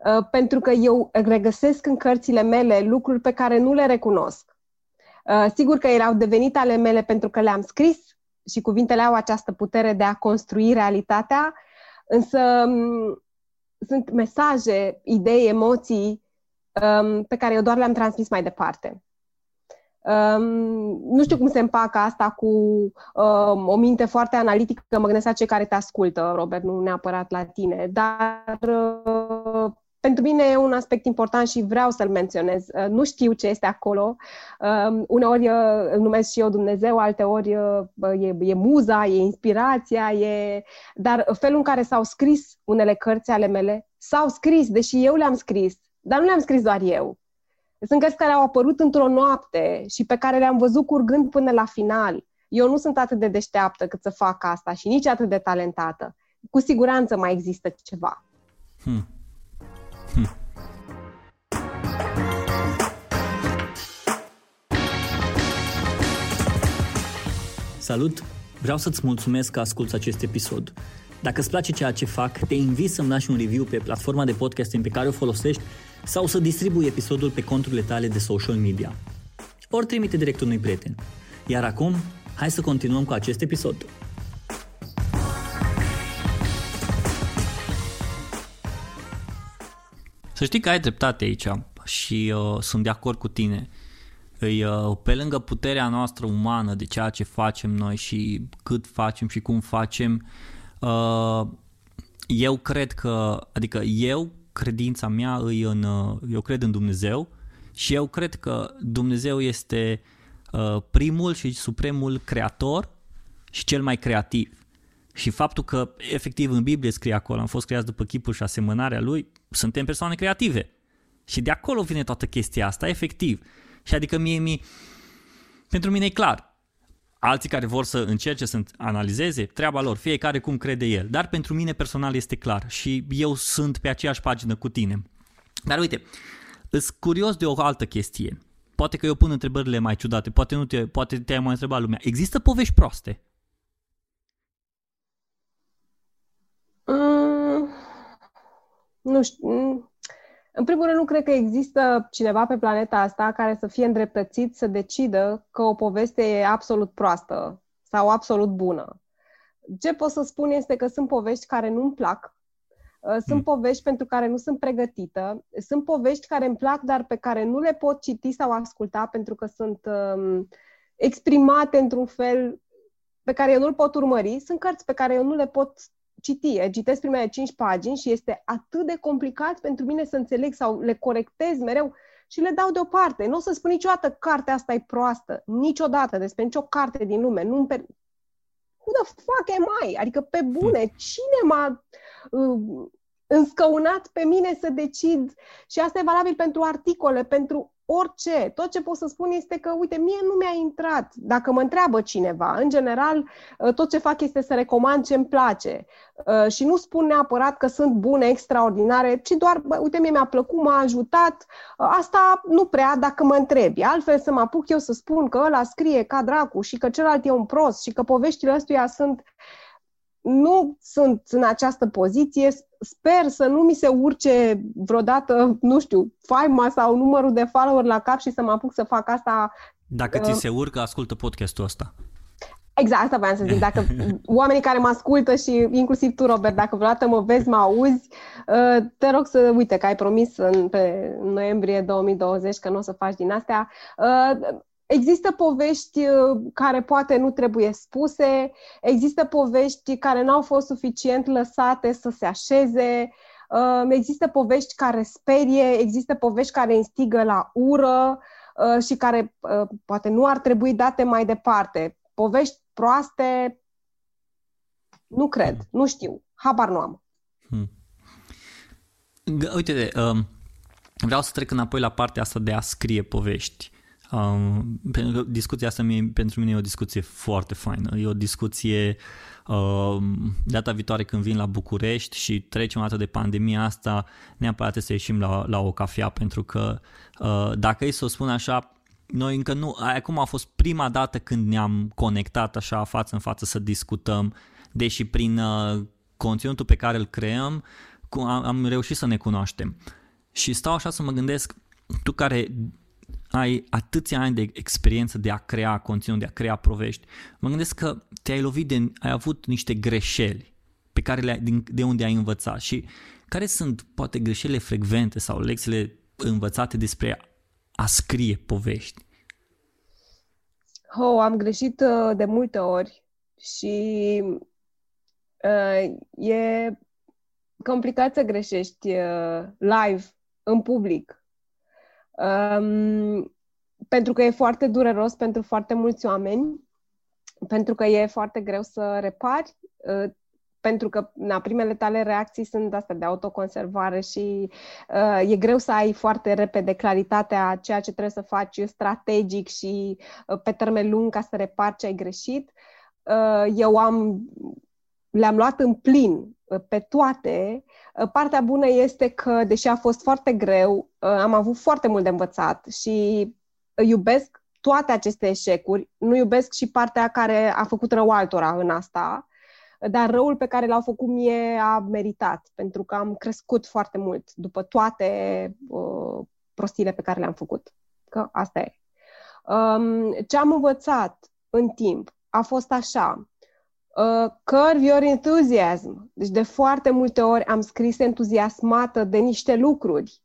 Uh, pentru că eu regăsesc în cărțile mele lucruri pe care nu le recunosc. Uh, sigur că ele au devenit ale mele pentru că le-am scris și cuvintele au această putere de a construi realitatea, însă um, sunt mesaje, idei, emoții um, pe care eu doar le-am transmis mai departe. Um, nu știu cum se împacă asta cu um, o minte foarte analitică, mă gândesc la cei care te ascultă, Robert, nu neapărat la tine, dar uh, pentru mine e un aspect important și vreau să-l menționez. Uh, nu știu ce este acolo. Um, uneori uh, îl numesc și eu Dumnezeu, alteori uh, e, e muza, e inspirația, e... dar felul în care s-au scris unele cărți ale mele, s-au scris, deși eu le-am scris, dar nu le-am scris doar eu. Sunt cărți care au apărut într-o noapte și pe care le-am văzut curgând până la final. Eu nu sunt atât de deșteaptă cât să fac asta și nici atât de talentată. Cu siguranță mai există ceva. Hmm. Hmm. Salut! Vreau să-ți mulțumesc că asculți acest episod. Dacă îți place ceea ce fac, te invit să-mi lași un review pe platforma de podcasting pe care o folosești sau să distribui episodul pe conturile tale de social media. Ori trimite direct unui prieten. Iar acum, hai să continuăm cu acest episod. Să știi că ai dreptate aici și uh, sunt de acord cu tine. Îi, uh, pe lângă puterea noastră umană de ceea ce facem noi și cât facem și cum facem, uh, eu cred că, adică eu, credința mea îi în, uh, eu cred în Dumnezeu și eu cred că Dumnezeu este uh, primul și supremul creator și cel mai creativ. Și faptul că efectiv în Biblie scrie acolo, am fost creați după chipul și asemănarea lui, suntem persoane creative. Și de acolo vine toată chestia asta, efectiv. Și adică mie, mie pentru mine e clar. Alții care vor să încerce să analizeze, treaba lor, fiecare cum crede el. Dar pentru mine personal este clar și eu sunt pe aceeași pagină cu tine. Dar uite, îs curios de o altă chestie. Poate că eu pun întrebările mai ciudate, poate, nu te, poate te-ai mai întrebat lumea. Există povești proaste? Mm, nu știu. Mm, în primul rând, nu cred că există cineva pe planeta asta care să fie îndreptățit să decidă că o poveste e absolut proastă sau absolut bună. Ce pot să spun este că sunt povești care nu-mi plac, uh, sunt mm. povești pentru care nu sunt pregătită, sunt povești care îmi plac, dar pe care nu le pot citi sau asculta pentru că sunt um, exprimate într-un fel pe care eu nu-l pot urmări. Sunt cărți pe care eu nu le pot citi, citesc primele cinci pagini și este atât de complicat pentru mine să înțeleg sau le corectez mereu și le dau deoparte. Nu o să spun niciodată cartea asta e proastă, niciodată despre nicio carte din lume. Nu per... Who the fuck am I? Adică pe bune, cine m-a uh, înscăunat pe mine să decid și asta e valabil pentru articole, pentru orice. Tot ce pot să spun este că, uite, mie nu mi-a intrat. Dacă mă întreabă cineva, în general, ă, tot ce fac este să recomand ce îmi place. Ă, și nu spun neapărat că sunt bune, extraordinare, ci doar, bă, uite, mie mi-a plăcut, m-a ajutat. Ă, asta nu prea dacă mă întrebi. Altfel să mă apuc eu să spun că ăla scrie ca dracu și că celălalt e un prost și că poveștile ăstuia sunt nu sunt în această poziție, sper să nu mi se urce vreodată, nu știu, faima sau numărul de follower la cap și să mă apuc să fac asta. Dacă ți uh, se urcă, ascultă podcastul ăsta. Exact, asta voiam să zic. Dacă oamenii care mă ascultă și inclusiv tu, Robert, dacă vreodată mă vezi, mă auzi, uh, te rog să, uite, că ai promis în, pe noiembrie 2020 că nu o să faci din astea. Uh, Există povești uh, care poate nu trebuie spuse, există povești care nu au fost suficient lăsate să se așeze, uh, există povești care sperie, există povești care instigă la ură uh, și care poate nu ar trebui date mai departe. Povești proaste, nu cred, nu știu, habar nu am. Hmm. Uite, um, vreau să trec înapoi la partea asta de a scrie povești. Um, pentru că discuția asta mie, pentru mine e o discuție foarte faină. E o discuție um, data viitoare când vin la București și trecem atât de pandemia asta, neapărat să ieșim la, la o cafea pentru că uh, dacă e să o spun așa, noi încă nu, acum a fost prima dată când ne-am conectat așa față în față să discutăm, deși prin uh, conținutul pe care îl creăm am, am reușit să ne cunoaștem. Și stau așa să mă gândesc, tu care ai atâția ani de experiență de a crea conținut, de a crea provești, mă gândesc că te-ai lovit de, ai avut niște greșeli pe care le din, de unde ai învățat și care sunt poate greșelile frecvente sau lecțiile învățate despre a scrie povești? Oh, am greșit uh, de multe ori și uh, e complicat să greșești uh, live, în public. Um, pentru că e foarte dureros pentru foarte mulți oameni, pentru că e foarte greu să repari, uh, pentru că na, primele tale reacții sunt astea de autoconservare și uh, e greu să ai foarte repede claritatea ceea ce trebuie să faci strategic și uh, pe termen lung ca să repari ce ai greșit. Uh, eu am le-am luat în plin uh, pe toate. Uh, partea bună este că, deși a fost foarte greu, uh, am avut foarte mult de învățat și iubesc toate aceste eșecuri. Nu iubesc și partea care a făcut rău altora în asta, dar răul pe care l-au făcut mie a meritat, pentru că am crescut foarte mult după toate uh, prostiile pe care le-am făcut. Că asta e. Um, ce am învățat în timp a fost așa. Uh, curve your enthusiasm. Deci de foarte multe ori am scris entuziasmată de niște lucruri.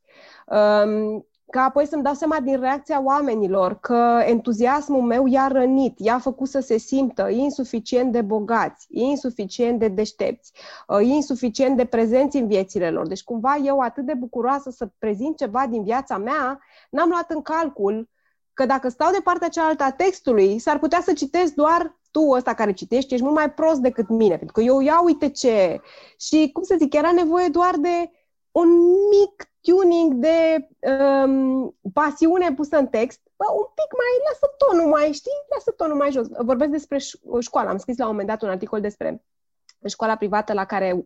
Um, ca apoi să-mi dau seama din reacția oamenilor că entuziasmul meu i-a rănit, i-a făcut să se simtă insuficient de bogați, insuficient de deștepți, uh, insuficient de prezenți în viețile lor. Deci cumva eu atât de bucuroasă să prezint ceva din viața mea, n-am luat în calcul că dacă stau de partea cealaltă a textului, s-ar putea să citesc doar tu ăsta care citești, ești mult mai prost decât mine, pentru că eu ia uite ce... Și, cum să zic, era nevoie doar de un mic tuning de um, pasiune pusă în text, bă, un pic mai, lasă tonul mai, știi, lasă tonul mai jos. Vorbesc despre școală, am scris la un moment dat un articol despre școala privată la care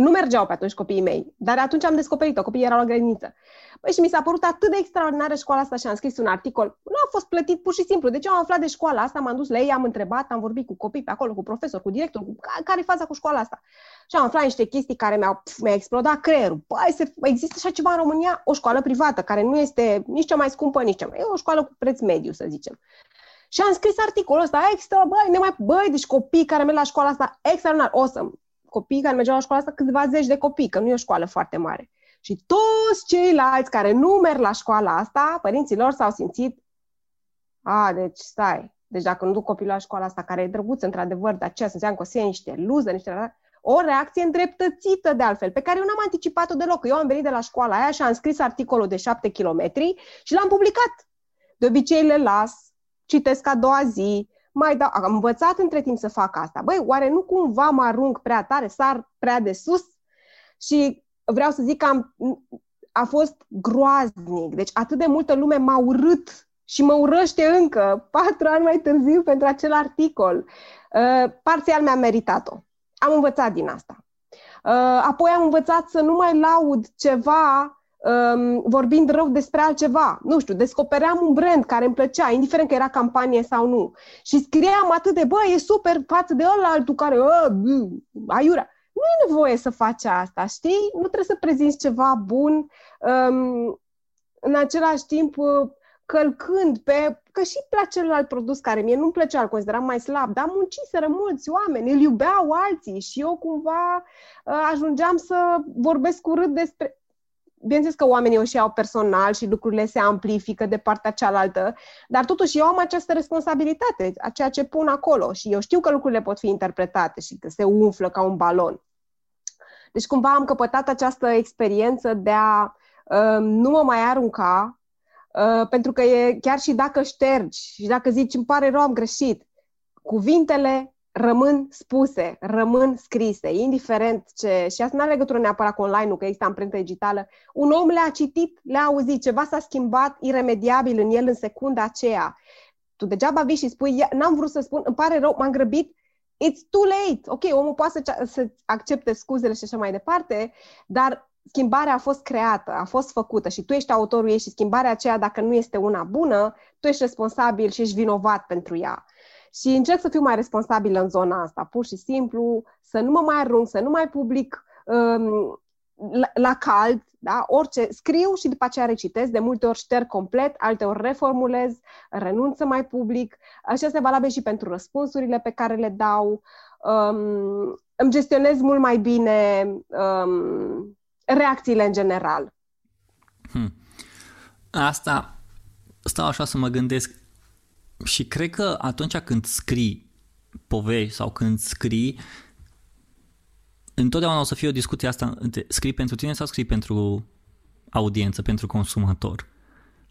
nu mergeau pe atunci copiii mei, dar atunci am descoperit-o, copiii erau la grădiniță. Păi și mi s-a părut atât de extraordinară școala asta și am scris un articol. Nu a fost plătit pur și simplu. Deci am aflat de școala asta, m-am dus la ei, am întrebat, am vorbit cu copii pe acolo, cu profesor, cu director, cu care e faza cu școala asta. Și am aflat niște chestii care mi-au mi explodat creierul. Păi, se, există așa ceva în România, o școală privată, care nu este nici cea mai scumpă, nici cea mai... E o școală cu preț mediu, să zicem. Și am scris articolul ăsta, extra, băi, nemai, băi, deci copii care merg la școala asta, extraordinar, awesome. Copii care mergeau la școala asta, câțiva zeci de copii, că nu e o școală foarte mare. Și toți ceilalți care nu merg la școala asta, părinții lor s-au simțit, a, deci stai, deci dacă nu duc copilul la școala asta, care e drăguț într-adevăr, dar ce înseamnă că o să niște luze, niște... O reacție îndreptățită de altfel, pe care eu n-am anticipat-o deloc. Eu am venit de la școala aia și am scris articolul de șapte kilometri și l-am publicat. De obicei le las, citesc a doua zi, mai dau, am învățat între timp să fac asta. Băi, oare nu cumva mă arunc prea tare, sar prea de sus? Și vreau să zic că am, a fost groaznic. Deci atât de multă lume m-a urât și mă urăște încă, patru ani mai târziu, pentru acel articol. Uh, parțial mi-am meritat-o. Am învățat din asta. Uh, apoi am învățat să nu mai laud ceva um, vorbind rău despre altceva. Nu știu, descopeream un brand care îmi plăcea, indiferent că era campanie sau nu. Și scriam atât de, bă, e super față de ăla altul care, ă, aiurea nu e nevoie să faci asta, știi? Nu trebuie să prezinți ceva bun, um, în același timp uh, călcând pe, că și pe celălalt produs care mie nu-mi plăcea, îl consideram mai slab, dar munciseră mulți oameni, îl iubeau alții și eu cumva uh, ajungeam să vorbesc urât despre bineînțeles că oamenii o și iau personal și lucrurile se amplifică de partea cealaltă, dar totuși eu am această responsabilitate, a ceea ce pun acolo și eu știu că lucrurile pot fi interpretate și că se umflă ca un balon. Deci cumva am căpătat această experiență de a uh, nu mă mai arunca, uh, pentru că e, chiar și dacă ștergi și dacă zici îmi pare rău, am greșit, cuvintele rămân spuse, rămân scrise, indiferent ce... Și asta nu are legătură neapărat cu online-ul, că există amprentă digitală. Un om le-a citit, le-a auzit, ceva s-a schimbat iremediabil în el în secunda aceea. Tu degeaba vii și spui, n-am vrut să spun, îmi pare rău, m-am grăbit, it's too late. Ok, omul poate să, să accepte scuzele și așa mai departe, dar schimbarea a fost creată, a fost făcută și tu ești autorul ei și schimbarea aceea, dacă nu este una bună, tu ești responsabil și ești vinovat pentru ea. Și încerc să fiu mai responsabilă în zona asta, pur și simplu, să nu mă mai arunc, să nu mai public um, la, la cald, da? orice, scriu și după aceea recitesc, de multe ori șterg complet, alte ori reformulez, renunț să mai public. Așa este valabil și pentru răspunsurile pe care le dau. Um, îmi gestionez mult mai bine um, reacțiile în general. Hmm. Asta stau așa să mă gândesc și cred că atunci când scrii povești sau când scrii, întotdeauna o să fie o discuție asta, scrii pentru tine sau scrii pentru audiență, pentru consumator.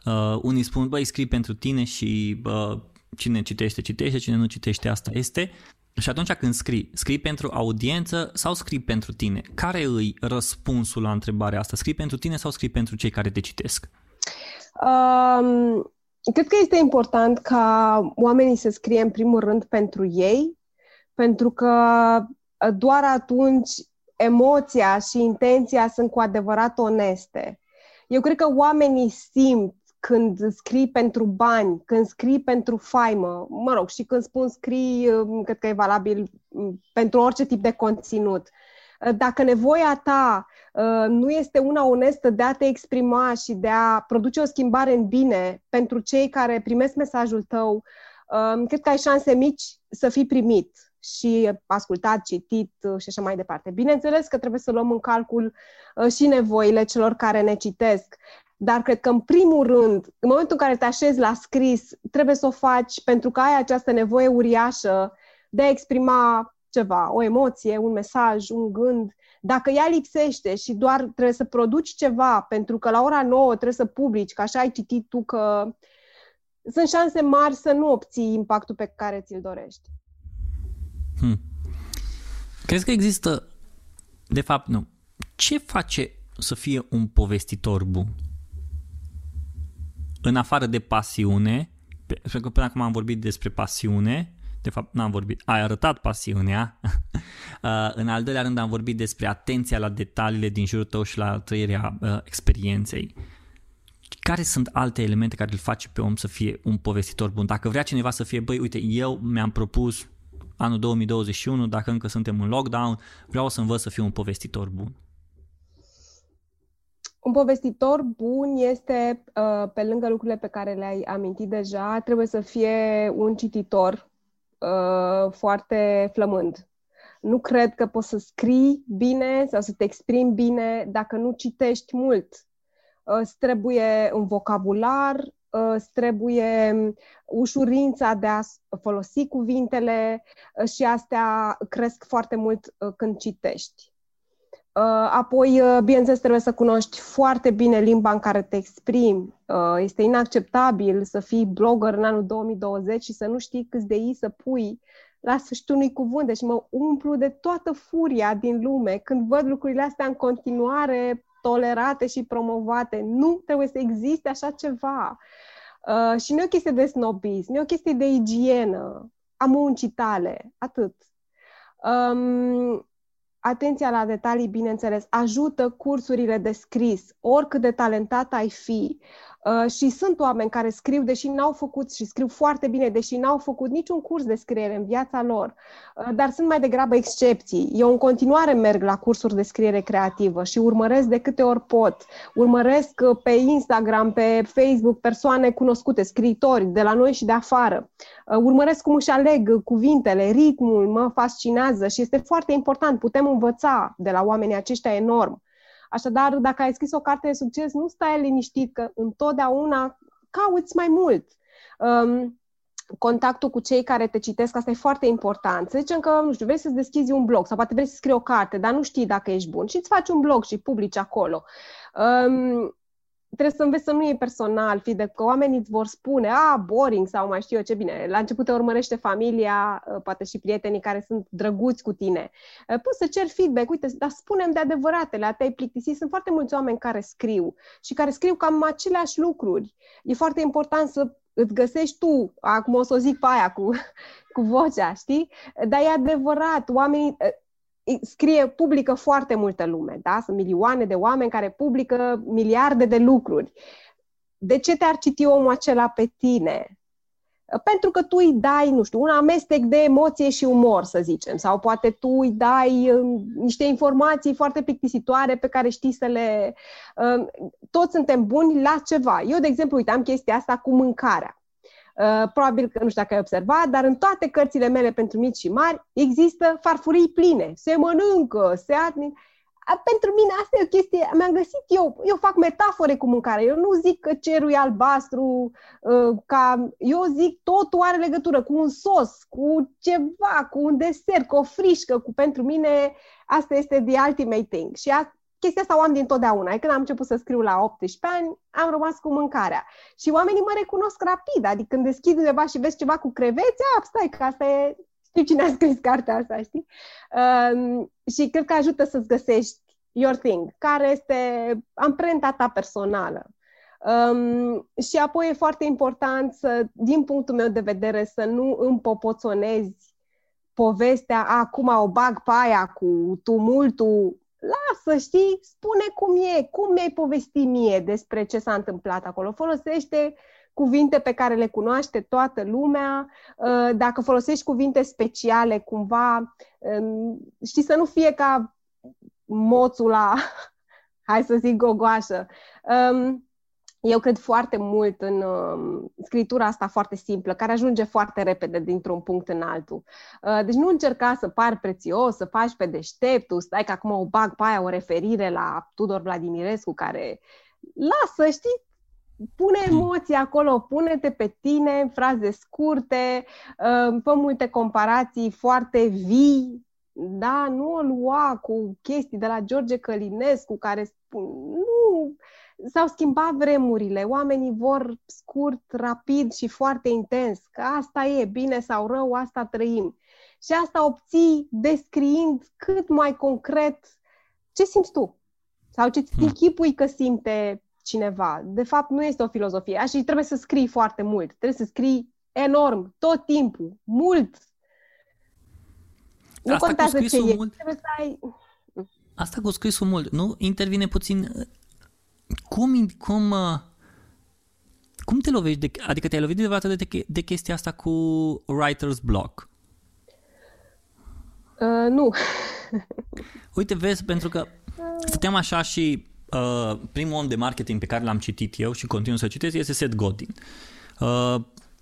Uh, unii spun, băi, scrii pentru tine și uh, cine citește, citește, cine nu citește, asta este. Și atunci când scrii, scrii pentru audiență sau scrii pentru tine? Care îi răspunsul la întrebarea asta? Scrii pentru tine sau scrii pentru cei care te citesc? Um, cred că este important ca oamenii să scrie în primul rând pentru ei, pentru că doar atunci emoția și intenția sunt cu adevărat oneste. Eu cred că oamenii simt când scrii pentru bani, când scrii pentru faimă, mă rog, și când spun scrii, um, cred că e valabil um, pentru orice tip de conținut. Uh, dacă nevoia ta uh, nu este una onestă de a te exprima și de a produce o schimbare în bine pentru cei care primesc mesajul tău, um, cred că ai șanse mici să fii primit și ascultat, citit uh, și așa mai departe. Bineînțeles că trebuie să luăm în calcul și nevoile celor care ne citesc dar cred că, în primul rând, în momentul în care te așezi la scris, trebuie să o faci pentru că ai această nevoie uriașă de a exprima ceva, o emoție, un mesaj, un gând. Dacă ea lipsește și doar trebuie să produci ceva pentru că la ora 9 trebuie să publici, că așa ai citit tu că sunt șanse mari să nu obții impactul pe care ți-l dorești. Hmm. Crezi că există, de fapt nu, ce face să fie un povestitor bun? în afară de pasiune, pentru că până acum am vorbit despre pasiune, de fapt n-am vorbit, ai arătat pasiunea, uh, în al doilea rând am vorbit despre atenția la detaliile din jurul tău și la trăirea uh, experienței. Care sunt alte elemente care îl face pe om să fie un povestitor bun? Dacă vrea cineva să fie, băi, uite, eu mi-am propus anul 2021, dacă încă suntem în lockdown, vreau să învăț să fiu un povestitor bun. Un povestitor bun este, uh, pe lângă lucrurile pe care le-ai amintit deja, trebuie să fie un cititor uh, foarte flămând. Nu cred că poți să scrii bine sau să te exprimi bine dacă nu citești mult. Uh, îți trebuie un vocabular, îți trebuie ușurința de a folosi cuvintele și astea cresc foarte mult când citești. Uh, apoi, uh, bineînțeles, trebuie să cunoști foarte bine limba în care te exprimi. Uh, este inacceptabil să fii blogger în anul 2020 și să nu știi câți de ei să pui la sfârșitul unui cuvânt. Deci mă umplu de toată furia din lume când văd lucrurile astea în continuare tolerate și promovate. Nu trebuie să existe așa ceva. Uh, și nu e o chestie de snobism, nu e o chestie de igienă, a muncii tale, atât. Um, atenția la detalii, bineînțeles, ajută cursurile de scris, oricât de talentat ai fi. Uh, și sunt oameni care scriu, deși n-au făcut și scriu foarte bine, deși n-au făcut niciun curs de scriere în viața lor, uh, dar sunt mai degrabă excepții. Eu în continuare merg la cursuri de scriere creativă și urmăresc de câte ori pot. Urmăresc uh, pe Instagram, pe Facebook persoane cunoscute, scriitori de la noi și de afară. Urmăresc cum își aleg cuvintele, ritmul, mă fascinează și este foarte important. Putem învăța de la oamenii aceștia enorm. Așadar, dacă ai scris o carte de succes, nu stai liniștit că întotdeauna cauți mai mult. Um, contactul cu cei care te citesc, asta e foarte important. Să zicem că, nu știu, vrei să-ți deschizi un blog sau poate vrei să scrii o carte, dar nu știi dacă ești bun și îți faci un blog și publici acolo. Um, trebuie să înveți să nu e personal, fi de că oamenii îți vor spune, a, boring sau mai știu eu ce bine. La început te urmărește familia, ă, poate și prietenii care sunt drăguți cu tine. Ă, poți să ceri feedback, uite, dar spunem de adevăratele, te-ai plictisit. Sunt foarte mulți oameni care scriu și care scriu cam aceleași lucruri. E foarte important să îți găsești tu, acum o să o zic pe aia cu, cu vocea, știi? Dar e adevărat, oamenii, ă, scrie, publică foarte multă lume, da? Sunt milioane de oameni care publică miliarde de lucruri. De ce te-ar citi omul acela pe tine? Pentru că tu îi dai, nu știu, un amestec de emoție și umor, să zicem, sau poate tu îi dai uh, niște informații foarte plictisitoare pe care știi să le... Uh, toți suntem buni la ceva. Eu, de exemplu, uitam chestia asta cu mâncarea. Uh, probabil că nu știu dacă ai observat, dar în toate cărțile mele pentru mici și mari există farfurii pline. Se mănâncă, se admin. pentru mine asta e o chestie, mi-am găsit eu, eu fac metafore cu mâncare, eu nu zic că cerul e albastru, uh, ca, eu zic totul are legătură cu un sos, cu ceva, cu un desert, cu o frișcă, cu pentru mine asta este the ultimate thing. Și a, chestia asta o am dintotdeauna. Când am început să scriu la 18 ani, am rămas cu mâncarea. Și oamenii mă recunosc rapid, adică când deschid undeva și vezi ceva cu creveți, a, stai că asta e știu cine a scris cartea asta, știi? Um, și cred că ajută să-ți găsești your thing, care este amprenta ta personală. Um, și apoi e foarte important să, din punctul meu de vedere, să nu împopoțonezi povestea, acum o bag pe aia cu tumultul, lasă, știi, spune cum e, cum mi-ai povesti mie despre ce s-a întâmplat acolo. Folosește cuvinte pe care le cunoaște toată lumea, uh, dacă folosești cuvinte speciale, cumva, um, știi, să nu fie ca moțul la, hai să zic, gogoașă. Um, eu cred foarte mult în uh, scritura asta foarte simplă, care ajunge foarte repede dintr-un punct în altul. Uh, deci nu încerca să pari prețios, să faci pe deșteptul, stai că acum o bag pe aia o referire la Tudor Vladimirescu, care lasă, știi, pune emoții acolo, pune-te pe tine în fraze scurte, uh, fă multe comparații foarte vii, da, nu o lua cu chestii de la George Călinescu care spun, nu, s-au schimbat vremurile, oamenii vor scurt, rapid și foarte intens, că asta e, bine sau rău, asta trăim. Și asta obții descriind cât mai concret ce simți tu sau ce ți hmm. închipui că simte cineva. De fapt, nu este o filozofie. Și trebuie să scrii foarte mult. Trebuie să scrii enorm, tot timpul, mult. Nu Asta contează ce e. Mult... Trebuie să ai... Asta cu scrisul mult, nu? Intervine puțin... Cum, cum, uh, cum te lovești? De, adică te-ai lovit de, de, de chestia asta cu writer's block? Uh, nu. Uite, vezi, pentru că stăteam așa și uh, primul om de marketing pe care l-am citit eu și continuu să citesc este Seth Godin. Uh,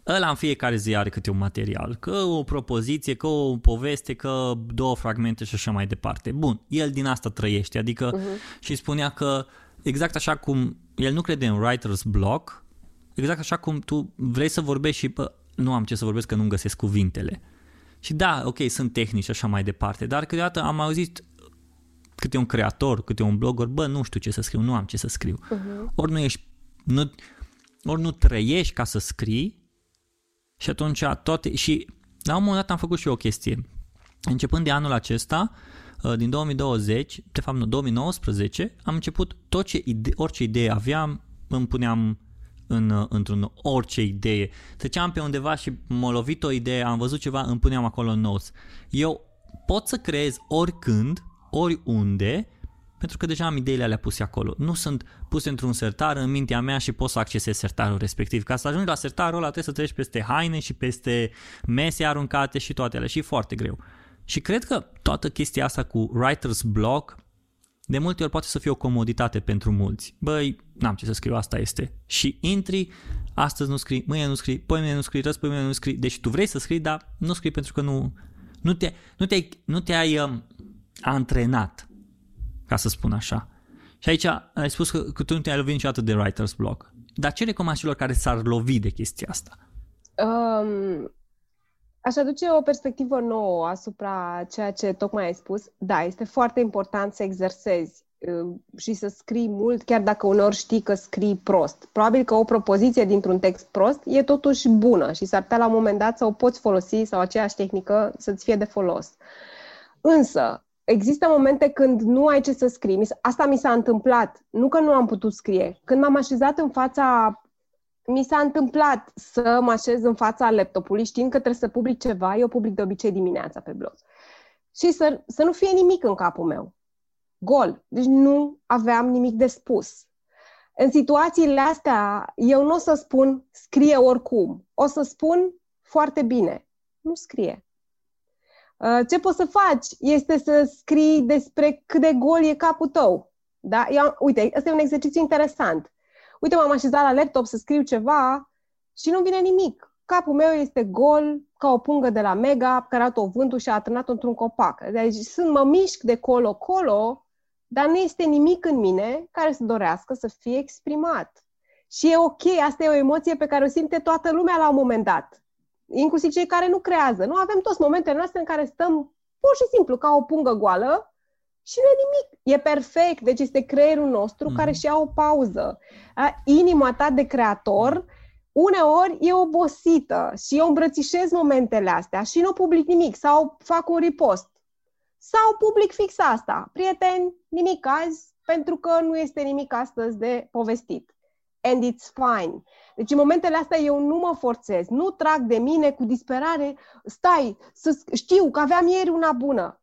ăla în fiecare zi are câte un material, că o propoziție, că o poveste, că două fragmente și așa mai departe. Bun, el din asta trăiește, adică uh-huh. și spunea că exact așa cum el nu crede în writer's block, exact așa cum tu vrei să vorbești și bă, nu am ce să vorbesc că nu găsesc cuvintele. Și da, ok, sunt tehnici și așa mai departe, dar câteodată am auzit câte un creator, câte un blogger, bă, nu știu ce să scriu, nu am ce să scriu. Uh-huh. Ori nu ești, nu, ori nu trăiești ca să scrii și atunci toate, și la un moment dat am făcut și eu o chestie. Începând de anul acesta, uh, din 2020, de fapt nu, 2019, am început tot ce ide- orice idee aveam, îmi puneam în, uh, într-un orice idee. Treceam pe undeva și m-a lovit o idee, am văzut ceva, îmi puneam acolo în notes. Eu pot să creez oricând oriunde, pentru că deja am ideile alea puse acolo. Nu sunt puse într-un sertar în mintea mea și pot să accesez sertarul respectiv. Ca să ajungi la sertarul ăla trebuie să treci peste haine și peste mese aruncate și toate alea și e foarte greu. Și cred că toată chestia asta cu writer's block de multe ori poate să fie o comoditate pentru mulți. Băi, n-am ce să scriu, asta este. Și intri, astăzi nu scrii, mâine nu scrii, poi mâine nu scrii, răspoi mâine nu scrii. Deci tu vrei să scrii, dar nu scrii pentru că nu, nu, te, nu, te-ai, nu te-ai um, antrenat, ca să spun așa. Și aici ai spus că, că tu nu te-ai lovit niciodată de writer's block. Dar ce recomand celor care s-ar lovi de chestia asta? Um, aș aduce o perspectivă nouă asupra ceea ce tocmai ai spus. Da, este foarte important să exersezi uh, și să scrii mult, chiar dacă uneori știi că scrii prost. Probabil că o propoziție dintr-un text prost e totuși bună și s-ar putea la un moment dat să o poți folosi sau aceeași tehnică să-ți fie de folos. Însă, există momente când nu ai ce să scrii. Asta mi s-a întâmplat. Nu că nu am putut scrie. Când m-am așezat în fața... Mi s-a întâmplat să mă așez în fața laptopului știind că trebuie să public ceva. Eu public de obicei dimineața pe blog. Și să, să nu fie nimic în capul meu. Gol. Deci nu aveam nimic de spus. În situațiile astea, eu nu o să spun scrie oricum. O să spun foarte bine. Nu scrie. Uh, ce poți să faci este să scrii despre cât de gol e capul tău. Da? Eu, uite, ăsta e un exercițiu interesant. Uite, m-am așezat la laptop să scriu ceva și nu vine nimic. Capul meu este gol ca o pungă de la Mega care a o vântul și a atârnat într-un copac. Deci sunt, mă mișc de colo-colo, dar nu este nimic în mine care să dorească să fie exprimat. Și e ok, asta e o emoție pe care o simte toată lumea la un moment dat. Inclusiv cei care nu creează. Nu avem toți momentele noastre în care stăm pur și simplu ca o pungă goală și nu e nimic. E perfect. Deci este creierul nostru mm. care și ia o pauză. Inima ta de creator uneori e obosită și eu îmbrățișez momentele astea și nu public nimic sau fac un repost. Sau public fix asta. Prieteni, nimic azi, pentru că nu este nimic astăzi de povestit. And it's fine. Deci în momentele astea eu nu mă forțez, nu trag de mine cu disperare, stai, să știu că aveam ieri una bună.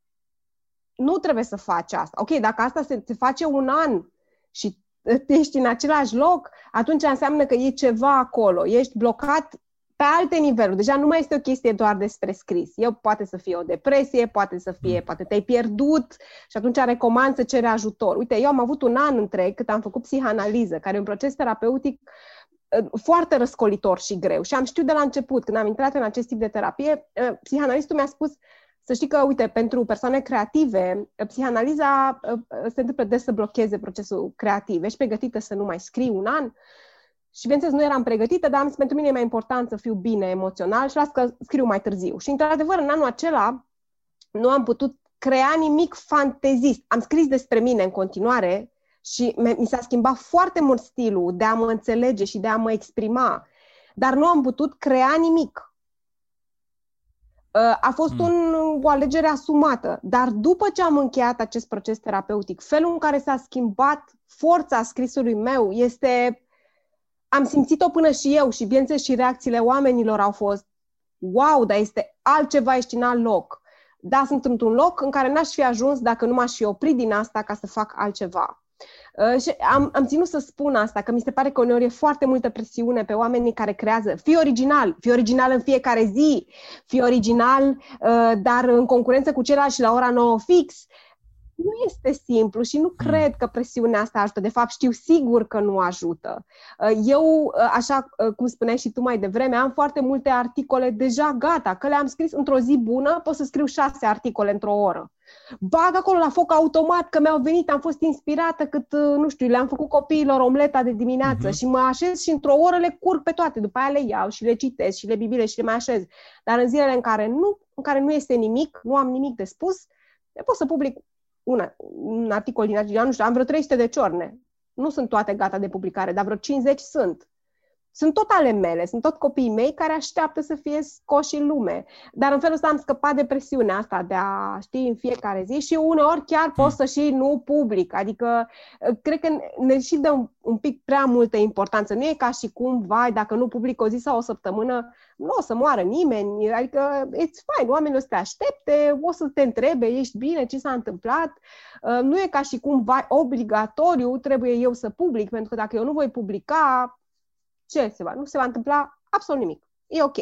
Nu trebuie să faci asta. Ok, dacă asta se, se face un an și ești în același loc, atunci înseamnă că e ceva acolo. Ești blocat pe alte niveluri. Deja nu mai este o chestie doar despre scris. Eu poate să fie o depresie, poate să fie, mm. poate te-ai pierdut și atunci recomand să cere ajutor. Uite, eu am avut un an întreg cât am făcut psihanaliză, care e un proces terapeutic uh, foarte răscolitor și greu. Și am știut de la început, când am intrat în acest tip de terapie, uh, psihanalistul mi-a spus să știi că, uite, pentru persoane creative, psihanaliza uh, se întâmplă des să blocheze procesul creativ. Ești pregătită să nu mai scrii un an? Și, bineînțeles, nu eram pregătită, dar am zis, pentru mine e mai important să fiu bine emoțional și las că scriu mai târziu. Și, într-adevăr, în anul acela nu am putut crea nimic fantezist. Am scris despre mine în continuare și mi s-a schimbat foarte mult stilul de a mă înțelege și de a mă exprima, dar nu am putut crea nimic. Uh, a fost mm. un, o alegere asumată, dar după ce am încheiat acest proces terapeutic, felul în care s-a schimbat forța scrisului meu este am simțit-o până și eu și, bineînțeles, și reacțiile oamenilor au fost wow, dar este altceva, ești în alt loc. Da, sunt într-un loc în care n-aș fi ajuns dacă nu m-aș fi oprit din asta ca să fac altceva. Uh, și am, am ținut să spun asta, că mi se pare că uneori e foarte multă presiune pe oamenii care creează. Fii original, fii original în fiecare zi, fii original, uh, dar în concurență cu ceilalți la ora 9 fix nu este simplu și nu hmm. cred că presiunea asta ajută. De fapt, știu sigur că nu ajută. Uh, eu, uh, așa uh, cum spuneai și tu mai devreme, am foarte multe articole deja gata, că le-am scris într-o zi bună, pot să scriu șase articole într-o oră. Bag acolo la foc automat că mi-au venit, am fost inspirată cât, nu știu, le-am făcut copiilor omleta de dimineață uh-huh. și mă așez și într-o oră le curg pe toate, după aia le iau și le citesc și le bibile și le mai așez. Dar în zilele în care nu, în care nu este nimic, nu am nimic de spus, pot să public una, un articol din acest nu știu, am vreo 300 de ciorne. Nu sunt toate gata de publicare, dar vreo 50 sunt sunt tot ale mele, sunt tot copiii mei care așteaptă să fie scoși în lume. Dar în felul ăsta am scăpat de presiunea asta de a ști în fiecare zi și uneori chiar pot să și nu public. Adică uh, cred că ne și dă un, un pic prea multă importanță. Nu e ca și cum, vai, dacă nu public o zi sau o săptămână, nu o să moară nimeni. Adică it's fine, oamenii o să te aștepte, o să te întrebe, ești bine, ce s-a întâmplat. Uh, nu e ca și cum, vai, obligatoriu trebuie eu să public, pentru că dacă eu nu voi publica, ce se va? Nu se va întâmpla absolut nimic. E ok.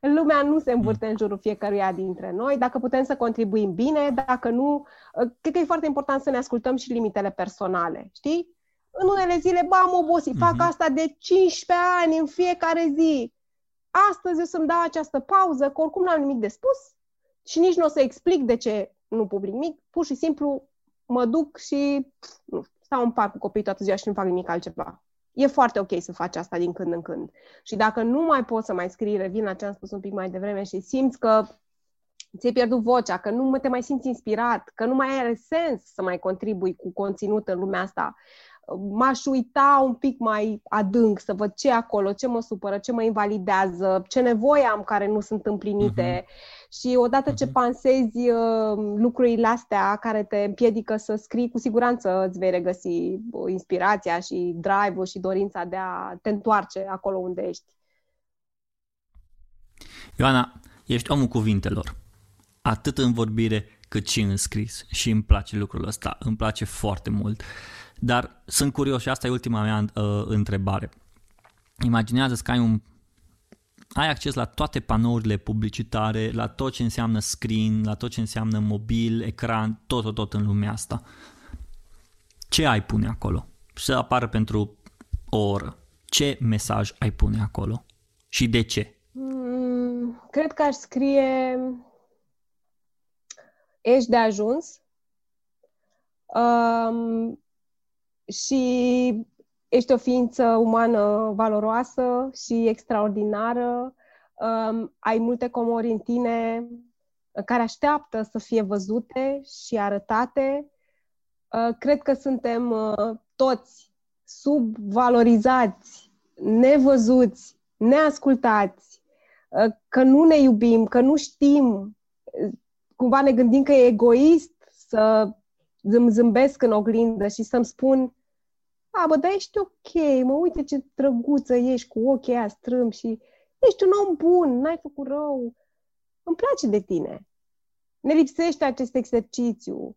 Lumea nu se învârte în jurul fiecăruia dintre noi. Dacă putem să contribuim bine, dacă nu, ă, cred că e foarte important să ne ascultăm și limitele personale. Știi? În unele zile, ba, am obosit, fac mm-hmm. asta de 15 ani în fiecare zi. Astăzi o să-mi dau această pauză, că oricum n-am nimic de spus și nici nu o să explic de ce nu public nimic. Pur și simplu mă duc și nu, stau în parc cu copiii toată ziua și nu fac nimic altceva. E foarte ok să faci asta din când în când. Și dacă nu mai poți să mai scrii, revin la ce am spus un pic mai devreme și simți că ți-ai pierdut vocea, că nu te mai simți inspirat, că nu mai are sens să mai contribui cu conținut în lumea asta, m-aș uita un pic mai adânc să văd ce acolo, ce mă supără, ce mă invalidează, ce nevoie am care nu sunt împlinite. Uh-huh. Și odată ce mhm. pansezi uh, lucrurile astea care te împiedică să scrii, cu siguranță îți vei regăsi uh, inspirația și drive-ul și dorința de a te întoarce acolo unde ești. Ioana, ești omul cuvintelor, atât în vorbire cât și în scris și îmi place lucrul ăsta, îmi place foarte mult. Dar sunt curios și asta e ultima mea uh, întrebare. Imaginează că ai un ai acces la toate panourile publicitare, la tot ce înseamnă screen, la tot ce înseamnă mobil, ecran, tot, tot, tot în lumea asta. Ce ai pune acolo? Să apară pentru o oră. Ce mesaj ai pune acolo? Și de ce? Mm, cred că aș scrie ești de ajuns, um, și ești o ființă umană valoroasă și extraordinară, um, ai multe comori în tine care așteaptă să fie văzute și arătate. Uh, cred că suntem uh, toți subvalorizați, nevăzuți, neascultați, uh, că nu ne iubim, că nu știm, cumva ne gândim că e egoist să îmi zâmbesc în oglindă și să-mi spun a, bă, dar ești ok, mă, uite ce drăguță ești cu ochii aia strâmbi și ești un om bun, n-ai făcut rău, îmi place de tine. Ne lipsește acest exercițiu.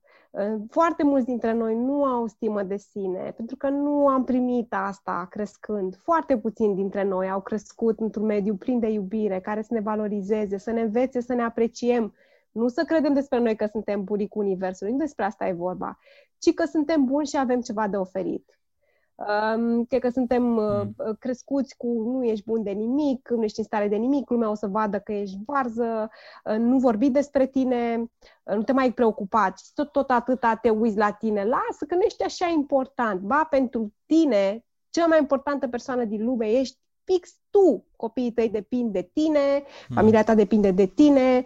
Foarte mulți dintre noi nu au stimă de sine, pentru că nu am primit asta crescând. Foarte puțini dintre noi au crescut într-un mediu plin de iubire, care să ne valorizeze, să ne învețe să ne apreciem. Nu să credem despre noi că suntem bunicul Universului, nu despre asta e vorba, ci că suntem buni și avem ceva de oferit. Um, cred că suntem uh, mm. crescuți cu nu ești bun de nimic, nu ești în stare de nimic, lumea o să vadă că ești varză, uh, nu vorbi despre tine, uh, nu te mai preocupa, tot, tot atâta te uiți la tine. Lasă că nu ești așa important. Ba, pentru tine, cea mai importantă persoană din lume ești fix tu. Copiii tăi depind de tine, mm. familia ta depinde de tine,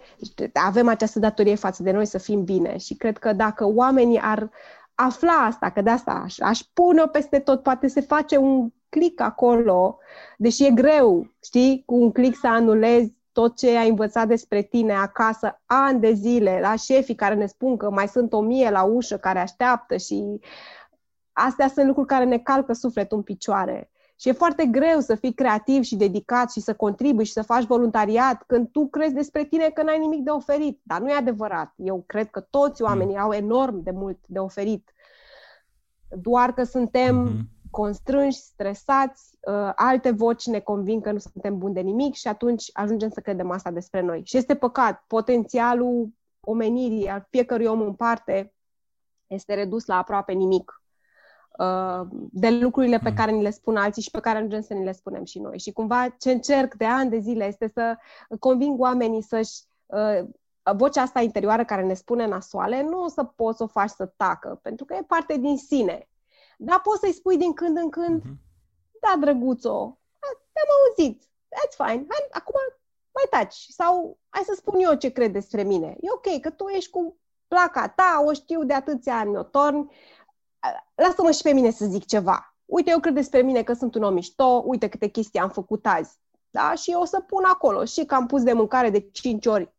avem această datorie față de noi să fim bine. Și cred că dacă oamenii ar afla asta, că de asta aș, aș pune-o peste tot, poate se face un click acolo, deși e greu, știi, cu un click să anulezi tot ce ai învățat despre tine acasă ani de zile, la șefii care ne spun că mai sunt o mie la ușă care așteaptă și astea sunt lucruri care ne calcă sufletul în picioare. Și e foarte greu să fii creativ și dedicat și să contribui și să faci voluntariat când tu crezi despre tine că n-ai nimic de oferit. Dar nu e adevărat. Eu cred că toți oamenii mm. au enorm de mult de oferit. Doar că suntem mm-hmm. constrânși, stresați, uh, alte voci ne convin că nu suntem buni de nimic și atunci ajungem să credem asta despre noi. Și este păcat. Potențialul omenirii, al fiecărui om în parte, este redus la aproape nimic. Uh, de lucrurile pe mm. care ni le spun alții și pe care ajungem să ni le spunem și noi. Și cumva ce încerc de ani de zile este să conving oamenii să-și uh, vocea asta interioară care ne spune nasoale, nu o să poți să o faci să tacă, pentru că e parte din sine. Dar poți să-i spui din când în când, mm-hmm. da, drăguțo, te-am auzit, that's fine, hai, acum mai taci. Sau hai să spun eu ce cred despre mine. E ok, că tu ești cu placa ta, o știu de atâția ani, o torni, lasă-mă și pe mine să zic ceva. Uite, eu cred despre mine că sunt un om mișto, uite câte chestii am făcut azi. Da? Și eu o să pun acolo și că am pus de mâncare de 5 ori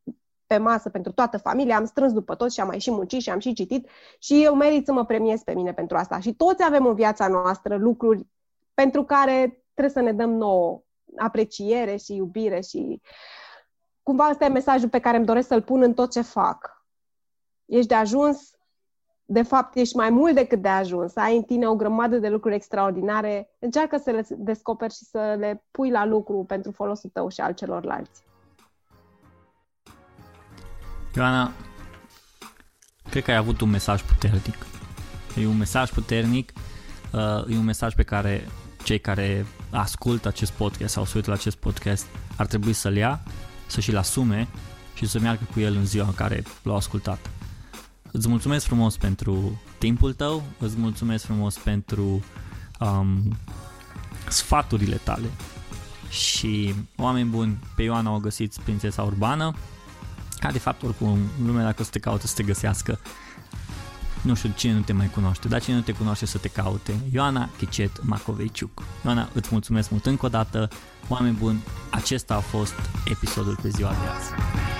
pe masă pentru toată familia, am strâns după toți și am mai și muncit și am și citit și eu merit să mă premiez pe mine pentru asta. Și toți avem în viața noastră lucruri pentru care trebuie să ne dăm nouă apreciere și iubire și cumva ăsta e mesajul pe care îmi doresc să-l pun în tot ce fac. Ești de ajuns, de fapt ești mai mult decât de ajuns, ai în tine o grămadă de lucruri extraordinare, încearcă să le descoperi și să le pui la lucru pentru folosul tău și al celorlalți. Ioana, cred că ai avut un mesaj puternic. E un mesaj puternic, uh, e un mesaj pe care cei care ascultă acest podcast sau se uită la acest podcast ar trebui să-l ia, să și-l asume și să meargă cu el în ziua în care l-au ascultat. Îți mulțumesc frumos pentru timpul tău, îți mulțumesc frumos pentru um, sfaturile tale și oameni buni, pe Ioana o găsiți Prințesa Urbană, ca de fapt oricum lumea dacă o să te caute să te găsească, nu știu cine nu te mai cunoaște, dar cine nu te cunoaște să te caute, Ioana Chicet Macoveciuc. Ioana, îți mulțumesc mult încă o dată, oameni buni, acesta a fost episodul pe ziua de azi.